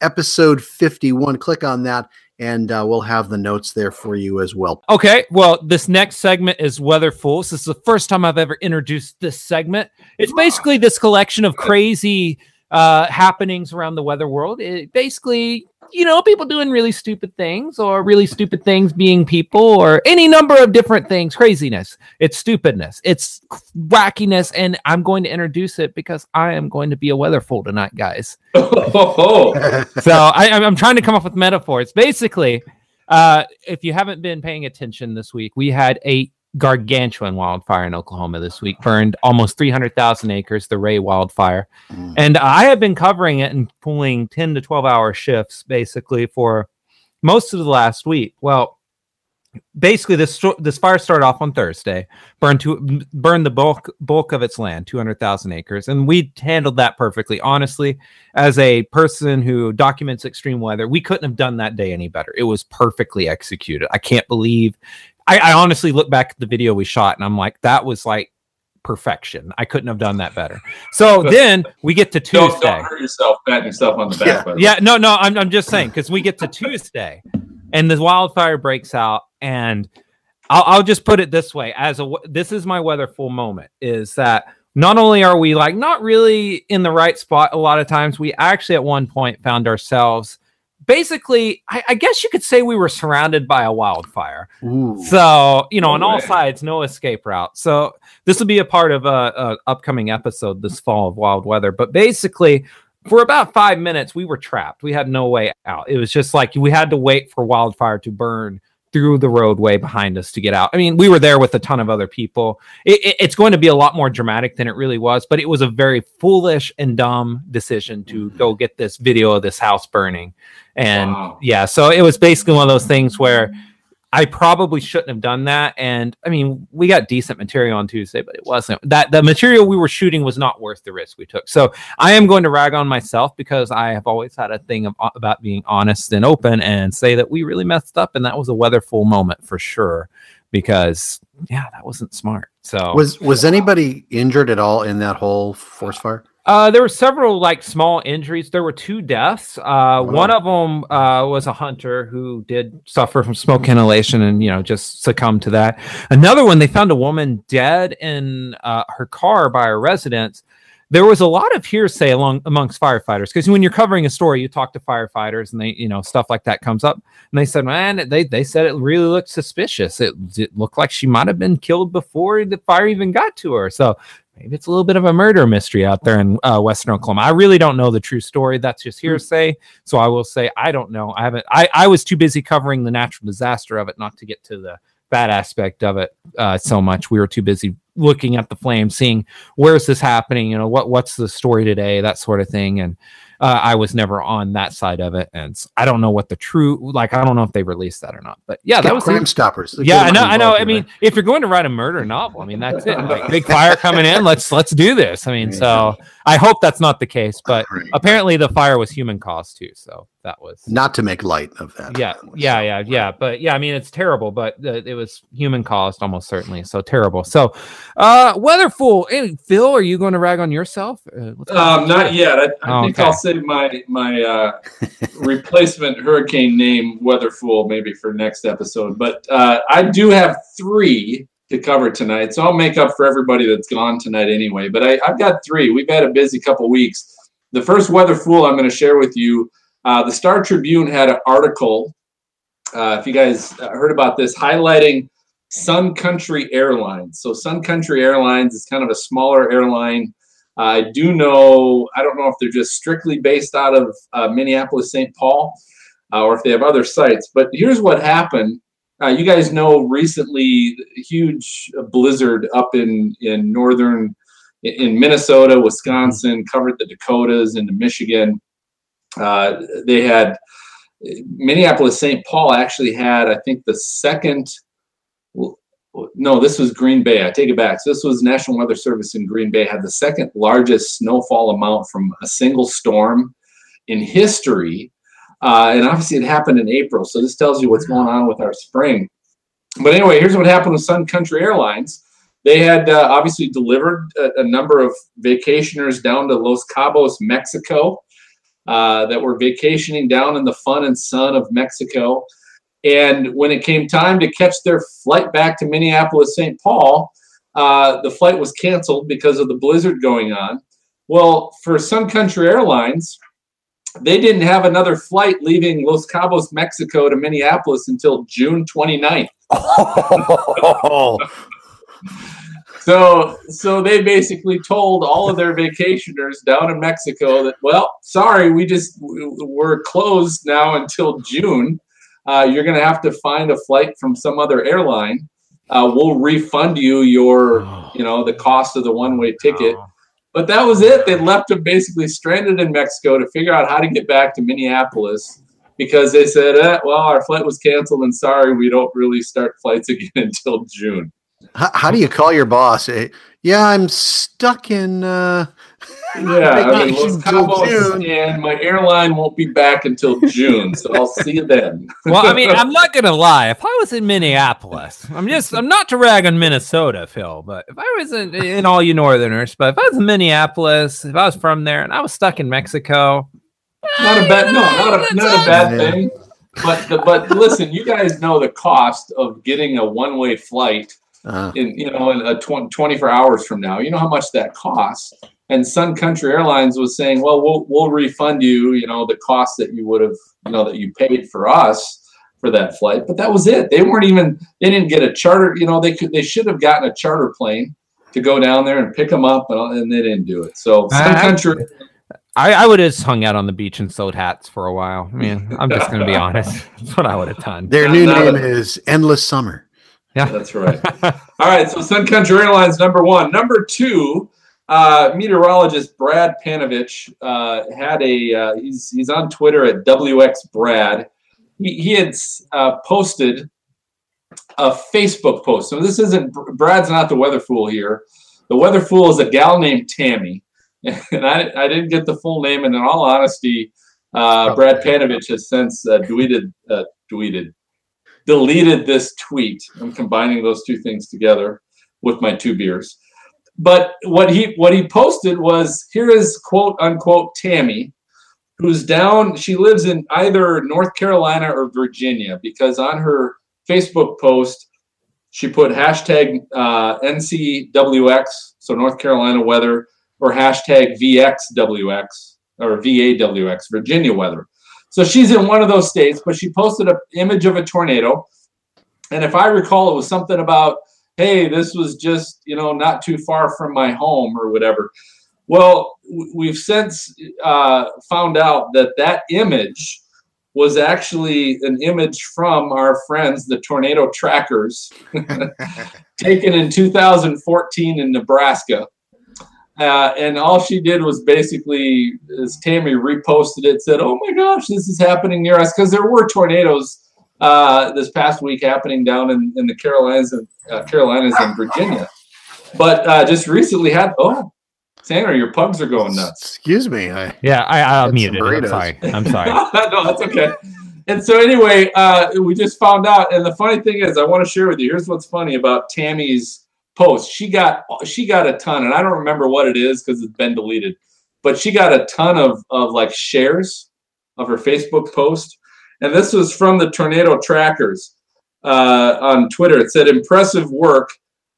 episode 51. Click on that, and uh, we'll have the notes there for you as well. Okay, well, this next segment is Weather Fools. This is the first time I've ever introduced this segment. It's basically this collection of crazy uh, happenings around the weather world. It basically, you know, people doing really stupid things, or really stupid things being people, or any number of different things. Craziness. It's stupidness. It's wackiness, and I'm going to introduce it because I am going to be a weather fool tonight, guys. so I, I'm trying to come up with metaphors. Basically, uh, if you haven't been paying attention this week, we had a gargantuan wildfire in Oklahoma this week, burned almost 300,000 acres, the Rhea wildfire. Mm. And I have been covering it and pulling 10 to 12 hour shifts basically for most of the last week. Well, basically this this fire started off on Thursday, burned to burned the bulk bulk of its land, 200,000 acres, and we handled that perfectly. Honestly, as a person who documents extreme weather, we couldn't have done that day any better. It was perfectly executed. I can't believe I, I honestly look back at the video we shot and I'm like, that was like perfection. I couldn't have done that better. So then we get to Tuesday. Don't, don't hurt yourself, patting yourself on the back. Yeah, yeah no, no, I'm, I'm just saying because we get to Tuesday and the wildfire breaks out and I'll, I'll just put it this way as a this is my weather fool moment is that not only are we like not really in the right spot a lot of times we actually at one point found ourselves basically, I, I, guess you could say we were surrounded by a wildfire. Ooh. So, you know, on all sides, no escape route. So, this will be a part of a, a, upcoming episode this fall of Wild Weather. But basically, for about five minutes, we were trapped. We had no way out. It was just like we had to wait for wildfire to burn through the roadway behind us to get out. I mean, we were there with a ton of other people. It, it, it's going to be a lot more dramatic than it really was, but it was a very foolish and dumb decision to mm-hmm. go get this video of this house burning. And wow. yeah, so it was basically one of those things where I probably shouldn't have done that. And I mean, we got decent material on Tuesday, but it wasn't that the material we were shooting was not worth the risk we took. So I am going to rag on myself because I have always had a thing of, uh, about being honest and open and say that we really messed up. And that was a weather fool moment for sure, because yeah, that wasn't smart. So was, was anybody injured at all in that whole forest fire? Uh, there were several like small injuries. There were two deaths. Uh, One of them uh, was a hunter who did suffer from smoke inhalation and you know just succumbed to that. Another one, they found a woman dead in uh, her car by a residence. There was a lot of hearsay along amongst firefighters because when you're covering a story, you talk to firefighters and they you know stuff like that comes up and they said, man, they they said it really looked suspicious. It, it looked like she might have been killed before the fire even got to her. So maybe it's a little bit of a murder mystery out there in uh, Western Oklahoma. I really don't know the true story. That's just hearsay. So I will say I don't know. I haven't. I I was too busy covering the natural disaster of it not to get to the bad aspect of it uh, so much. We were too busy looking at the flames, seeing where's this happening. You know what what's the story today, that sort of thing, and. Uh, I was never on that side of it, and I don't know what the true like. I don't know if they released that or not, but yeah, that was Crime Stoppers. Yeah, I know, I know. I mean, if you're going to write a murder novel, I mean, that's it. Like, big fire coming in. Let's let's do this. I mean, so I hope that's not the case, but Right. apparently the fire was human caused too. So that was not to make light of that. yeah, yeah, yeah, yeah. But yeah, I mean, it's terrible, but uh, it was human caused almost certainly. So terrible. So, uh, Weather fool, hey, Phil, are you going to rag on yourself? Uh, Um, on? not yet. I, I Oh, think okay. I'll save my my uh, replacement hurricane name weather fool maybe for next episode. But uh, I do have three to cover tonight, so I'll make up for everybody that's gone tonight anyway. But I, I've got three. We've had a busy couple weeks. The first weather fool I'm going to share with you. Uh, the Star Tribune had an article. Uh, if you guys uh, heard about this, highlighting Sun Country Airlines. So Sun Country Airlines is kind of a smaller airline. I do know, I don't know if they're just strictly based out of uh, Minneapolis, St. Paul, uh, or if they have other sites. But here's what happened. Uh, you guys know recently, huge blizzard up in, in northern, in Minnesota, Wisconsin, covered the Dakotas into Michigan. Uh, they had, Minneapolis, St. Paul actually had, I think, the second no, this was Green Bay. I take it back. So this was National Weather Service in Green Bay had the second largest snowfall amount from a single storm in history. Uh, and obviously it happened in April. So this tells you what's going on with our spring. But anyway, here's what happened with Sun Country Airlines. They had uh, obviously delivered a, a number of vacationers down to Los Cabos, Mexico, uh, that were vacationing down in the fun and sun of Mexico. And when it came time to catch their flight back to Minneapolis, St. Paul, uh, the flight was canceled because of the blizzard going on. Well, for Sun Country Airlines, they didn't have another flight leaving Los Cabos, Mexico to Minneapolis until June 29th. So, so they basically told all of their vacationers down in Mexico that, well, sorry, we just we're closed now until June. Uh, you're going to have to find a flight from some other airline. Uh, we'll refund you your, you know, the cost of the one-way ticket. But that was it. They left them basically stranded in Mexico to figure out how to get back to Minneapolis because they said, eh, well, our flight was canceled and sorry, we don't really start flights again until June. How, how do you call your boss? Eh, yeah, I'm stuck in. Uh, Yeah, I'm in Los Cabos, June. and my airline won't be back until June, so I'll see you then. well, I mean, I'm not gonna lie. If I was in Minneapolis, I'm just I'm not to rag on Minnesota, Phil, but if I was in, in all you Northerners, but if I was in Minneapolis, if I was from there and I was stuck in Mexico, not a bad, no, not a, not a bad thing. But the, but listen, you guys know the cost of getting a one way flight uh, in you know in a tw- 24 hours from now. You know how much that costs. And Sun Country Airlines was saying, well, we'll we'll refund you, you know, the cost that you would have, you know, that you paid for us for that flight. But that was it. They weren't even they didn't get a charter. You know, they could they should have gotten a charter plane to go down there and pick them up, and, and they didn't do it. So Sun I- Country. I, I would have just hung out on the beach and sewed hats for a while. I mean, I'm just gonna be honest. That's what I would have done. their new name a- is Endless Summer. Yeah. That's right. All right, so Sun Country Airlines number one. Number two, uh, meteorologist Brad Panovich uh, had a. Uh, he's he's on Twitter at WX Brad. He he had uh, posted a Facebook post. So this isn't Brad's not the weather fool here. The weather fool is a gal named Tammy, and I I didn't get the full name. And in all honesty, uh, Brad Panovich has since uh, uh, tweeted deleted this tweet. I'm combining those two things together with my two beers. But what he what he posted was here is quote unquote Tammy, who's down. She lives in either North Carolina or Virginia because on her Facebook post she put hashtag uh, NCWX, so North Carolina weather, or hashtag VXWX or VAWX, Virginia weather. So she's in one of those states, but she posted an image of a tornado. And if I recall, it was something about, hey, this was just, you know, not too far from my home or whatever. Well, we've since uh, found out that that image was actually an image from our friends, the Tornado Trackers, taken in 2014 in Nebraska. Uh, and all she did was basically, as Tammy reposted it, said, "Oh my gosh, this is happening near us," because there were tornadoes uh, this past week happening down in, in the Carolinas and uh, Carolinas and Virginia. But uh, just recently had oh, Tanner, your pugs are going nuts. Excuse me. I, Yeah, I, I'll mute it. I'm burritos. sorry. I'm sorry. no, that's okay. And so anyway, uh, we just found out, and the funny thing is, I want to share with you. Here's what's funny about Tammy's post. She got she got a ton, and I don't remember what it is because it's been deleted, but she got a ton of of like shares of her Facebook post, and this was from the Tornado Trackers uh, on Twitter. It said, "Impressive work."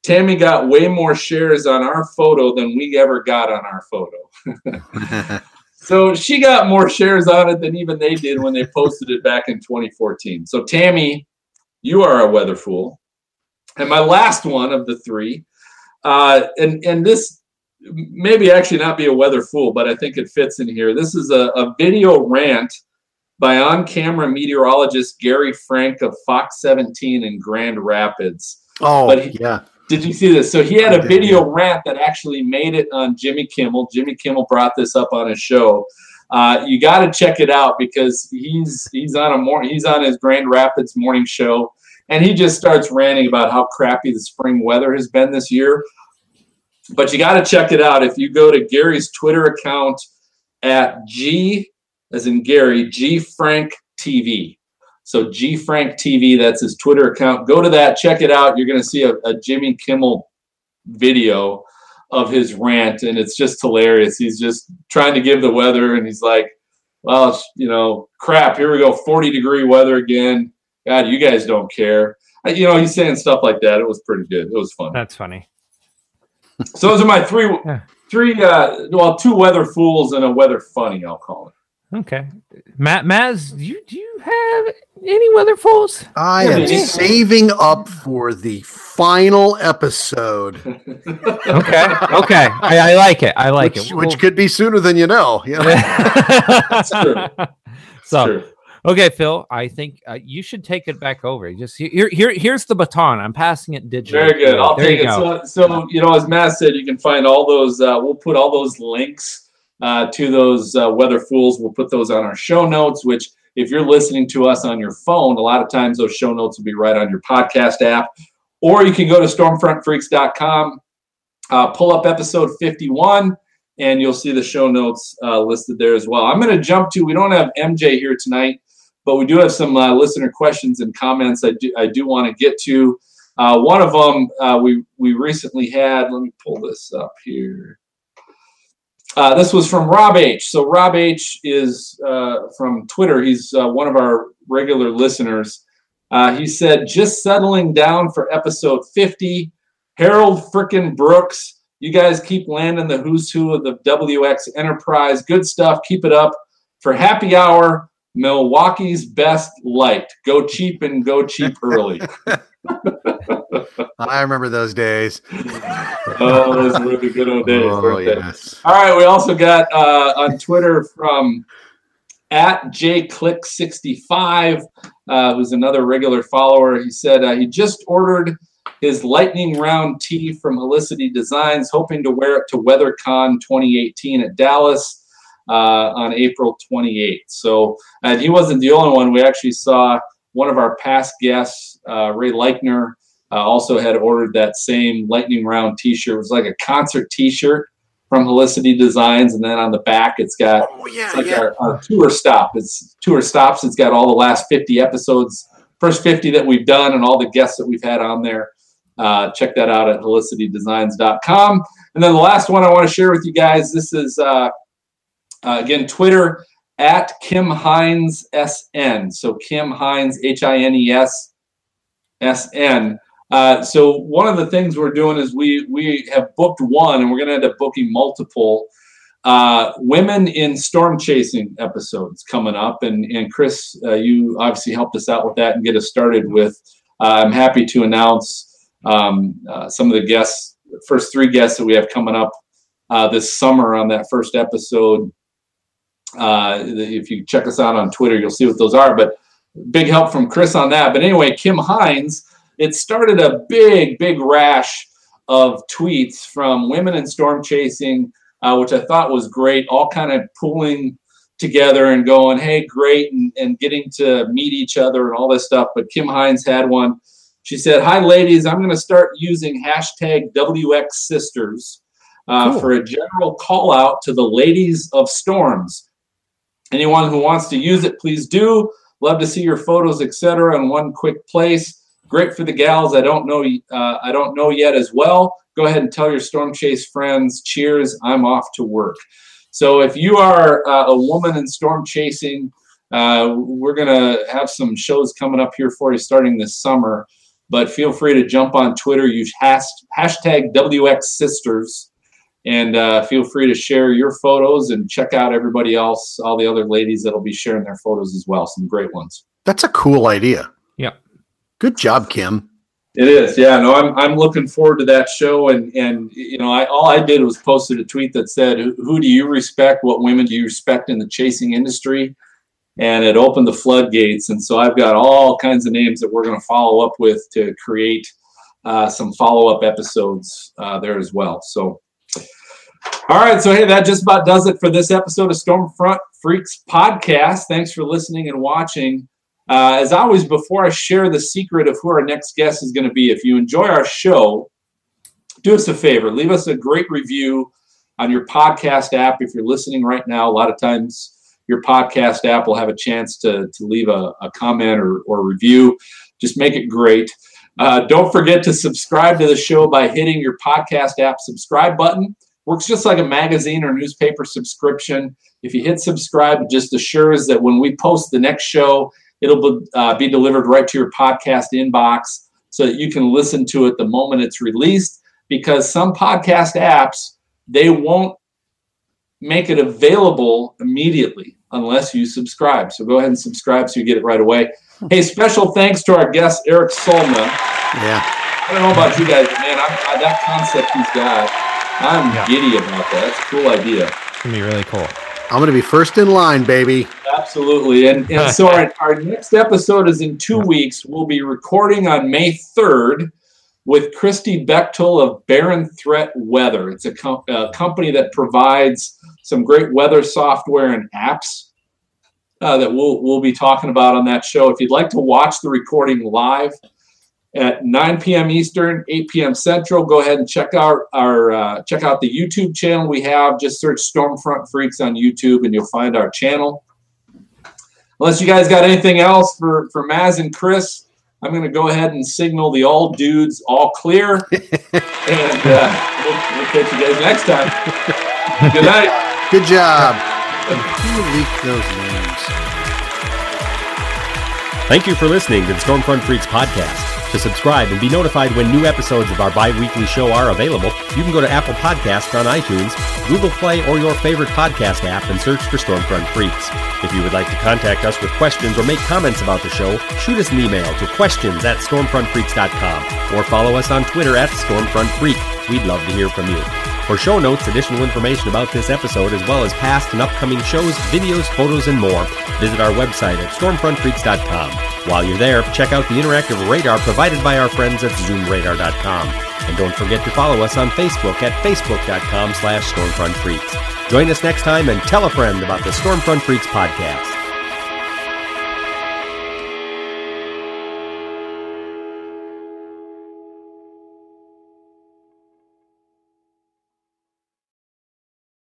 Tammy got way more shares on our photo than we ever got on our photo. So she got more shares on it than even they did when they posted it back in 2014. So Tammy, you are a weather fool. And my last one of the three, uh, and and this maybe actually not be a weather fool, but I think it fits in here. This is a, a video rant by on-camera meteorologist Gary Frank of Fox 17 in Grand Rapids. oh, But he- yeah. Did you see this? So he had a video rant that actually made it on Jimmy Kimmel. Jimmy Kimmel brought this up on his show. Uh, you got to check it out because he's he's on a more he's on his Grand Rapids morning show, and he just starts ranting about how crappy the spring weather has been this year. But you got to check it out if you go to Gary's Twitter account at G as in Gary G Frank TV. So G Frank TV, that's his Twitter account. Go to that, check it out. You're going to see a, a Jimmy Kimmel video of his rant, and it's just hilarious. He's just trying to give the weather, and he's like, "Well, you know, crap. Here we go, 40 degree weather again. God, you guys don't care." You know, he's saying stuff like that. It was pretty good. It was fun. That's funny. So those are my three, Yeah. three, uh, well, two weather fools and a weather funny. I'll call it. Okay. Matt Maz, do you do you have any weather fools? I am maybe. saving up for the final episode, Okay. Okay. I, I like it. I like which, it. which could be sooner than you know. Yeah. That's true. so True. okay, Phil, I think uh, you should take it back over. Just here, here, here's the baton. I'm passing it digitally. Very good. I'll there take it. go. So, so, you know, as Matt said, you can find all those. Uh, we'll put all those links uh, to those uh, weather fools. We'll put those on our show notes. Which, if you're listening to us on your phone, a lot of times those show notes will be right on your podcast app, or you can go to stormfrontfreaks.com, uh, pull up episode 51, and you'll see the show notes uh, listed there as well. I'm going to jump to. We don't have MJ here tonight, but we do have some uh, listener questions and comments. I do I do want to get to. One of them we we recently had. Let me pull this up here. Uh, this was from Rob H. So Rob H. is uh, from Twitter. He's uh, one of our regular listeners. Uh, he said, "Just settling down for episode 50. Harold frickin' Brooks. You guys keep landing the who's who of the WX Enterprise. Good stuff. Keep it up. For happy hour, Milwaukee's best light. Go cheap and go cheap early." I remember those days. oh, those were the good old days. Oh, yes. All right, we also got uh, on Twitter from at jclick65, uh, who's another regular follower. He said uh, he just ordered his lightning round tee from Helicity Designs, hoping to wear it to WeatherCon 2018 at Dallas uh, on April 28th. So, and he wasn't the only one. We actually saw one of our past guests, Ray Leichner, uh, also had ordered that same lightning round T-shirt. It was like a concert T-shirt from Helicity Designs, and then on the back it's got Oh, yeah, it's like yeah. our, our tour stop. It's tour stops. It's got all the last 50 episodes, first 50 that we've done, and all the guests that we've had on there. Uh, check that out at helicitydesigns.com. And then the last one I want to share with you guys. This is uh, uh, again Twitter at Kim Hines SN. So Kim Hines H I N E S S N. Uh, so one of the things we're doing is we we have booked one, and we're going to end up booking multiple uh, women in storm chasing episodes coming up. And and Chris, uh, you obviously helped us out with that and get us started with. Uh, I'm happy to announce um, uh, some of the guests, first three guests that we have coming up uh, this summer on that first episode. if you check us out on Twitter, you'll see what those are. But big help from Chris on that. But anyway, Kim Hines it started a big, big rash of tweets from women in storm chasing, uh, which I thought was great, all kind of pulling together and going, hey, great, and, and getting to meet each other and all this stuff. But Kim Hines had one. She said, Hi, ladies, I'm going to start using hashtag WX Sisters uh, cool. for a general call out to the ladies of storms. Anyone who wants to use it, please do. Love to see your photos, etc. in one quick place. Great for the gals. I don't know. Uh, I don't know yet as well. Go ahead and tell your storm chase friends. Cheers. I'm off to work. So if you are uh, a woman in storm chasing, uh, we're gonna have some shows coming up here for you starting this summer. But feel free to jump on Twitter. Use hashtag WX Sisters and uh, feel free to share your photos and check out everybody else, all the other ladies that'll be sharing their photos as well. Some great ones. That's a cool idea. Yeah. Good job, Kim. It is, yeah. No, I'm I'm looking forward to that show, and and you know, I all I did was posted a tweet that said, "Who do you respect? What women do you respect in the chasing industry?" And it opened the floodgates, and so I've got all kinds of names that we're going to follow up with to create uh, some follow up episodes uh, there as well. So, all right, so hey, that just about does it for this episode of Stormfront Freaks podcast. Thanks for listening and watching. Uh, as always, before I share the secret of who our next guest is going to be, if you enjoy our show, do us a favor, leave us a great review on your podcast app. If you're listening right now, a lot of times your podcast app will have a chance to, to leave a, a comment or, or review. Just make it great. Uh, don't forget to subscribe to the show by hitting your podcast app subscribe button. Works just like a magazine or newspaper subscription. If you hit subscribe, it just assures that when we post the next show, It'll be, uh, be delivered right to your podcast inbox so that you can listen to it the moment it's released. Because some podcast apps, they won't make it available immediately unless you subscribe. So go ahead and subscribe so you get it right away. Hey, special thanks to our guest, Eric Solman. Yeah. I don't know about you guys, but man, I, I, that concept he's got, I'm yeah. giddy about that. That's a cool idea. It's going to be really cool. I'm going to be first in line, baby. Absolutely. And, and so our, our next episode is in two weeks. We'll be recording on May 3rd with Christy Bechtel of Baron Threat Weather. It's a, com- a, company that provides some great weather software and apps uh, that we'll, we'll be talking about on that show. If you'd like to watch the recording live, at 9 p.m. Eastern, 8 p.m. Central. Go ahead and check out our uh, check out the YouTube channel we have. Just search Stormfront Freaks on YouTube, and you'll find our channel. Unless you guys got anything else for for Maz and Chris, I'm going to go ahead and signal the all dudes all clear, and uh, we'll, we'll catch you guys next time. Good night. Good job. Who leaked those names? Thank you for listening to the Stormfront Freaks podcast. To subscribe and be notified when new episodes of our bi weekly show are available, you can go to Apple Podcasts on iTunes, Google Play, or your favorite podcast app and search for Stormfront Freaks. If you would like to contact us with questions or make comments about the show, shoot us an email to questions at stormfrontfreaks.com or follow us on Twitter at StormfrontFreak. We'd love to hear from you. For show notes, additional information about this episode, as well as past and upcoming shows, videos, photos, and more, visit our website at stormfrontfreaks.com. While you're there, check out the interactive radar provided by our friends at zoomradar.com. And don't forget to follow us on Facebook at facebook.com slash stormfrontfreaks. Join us next time and tell a friend about the Stormfront Freaks podcast.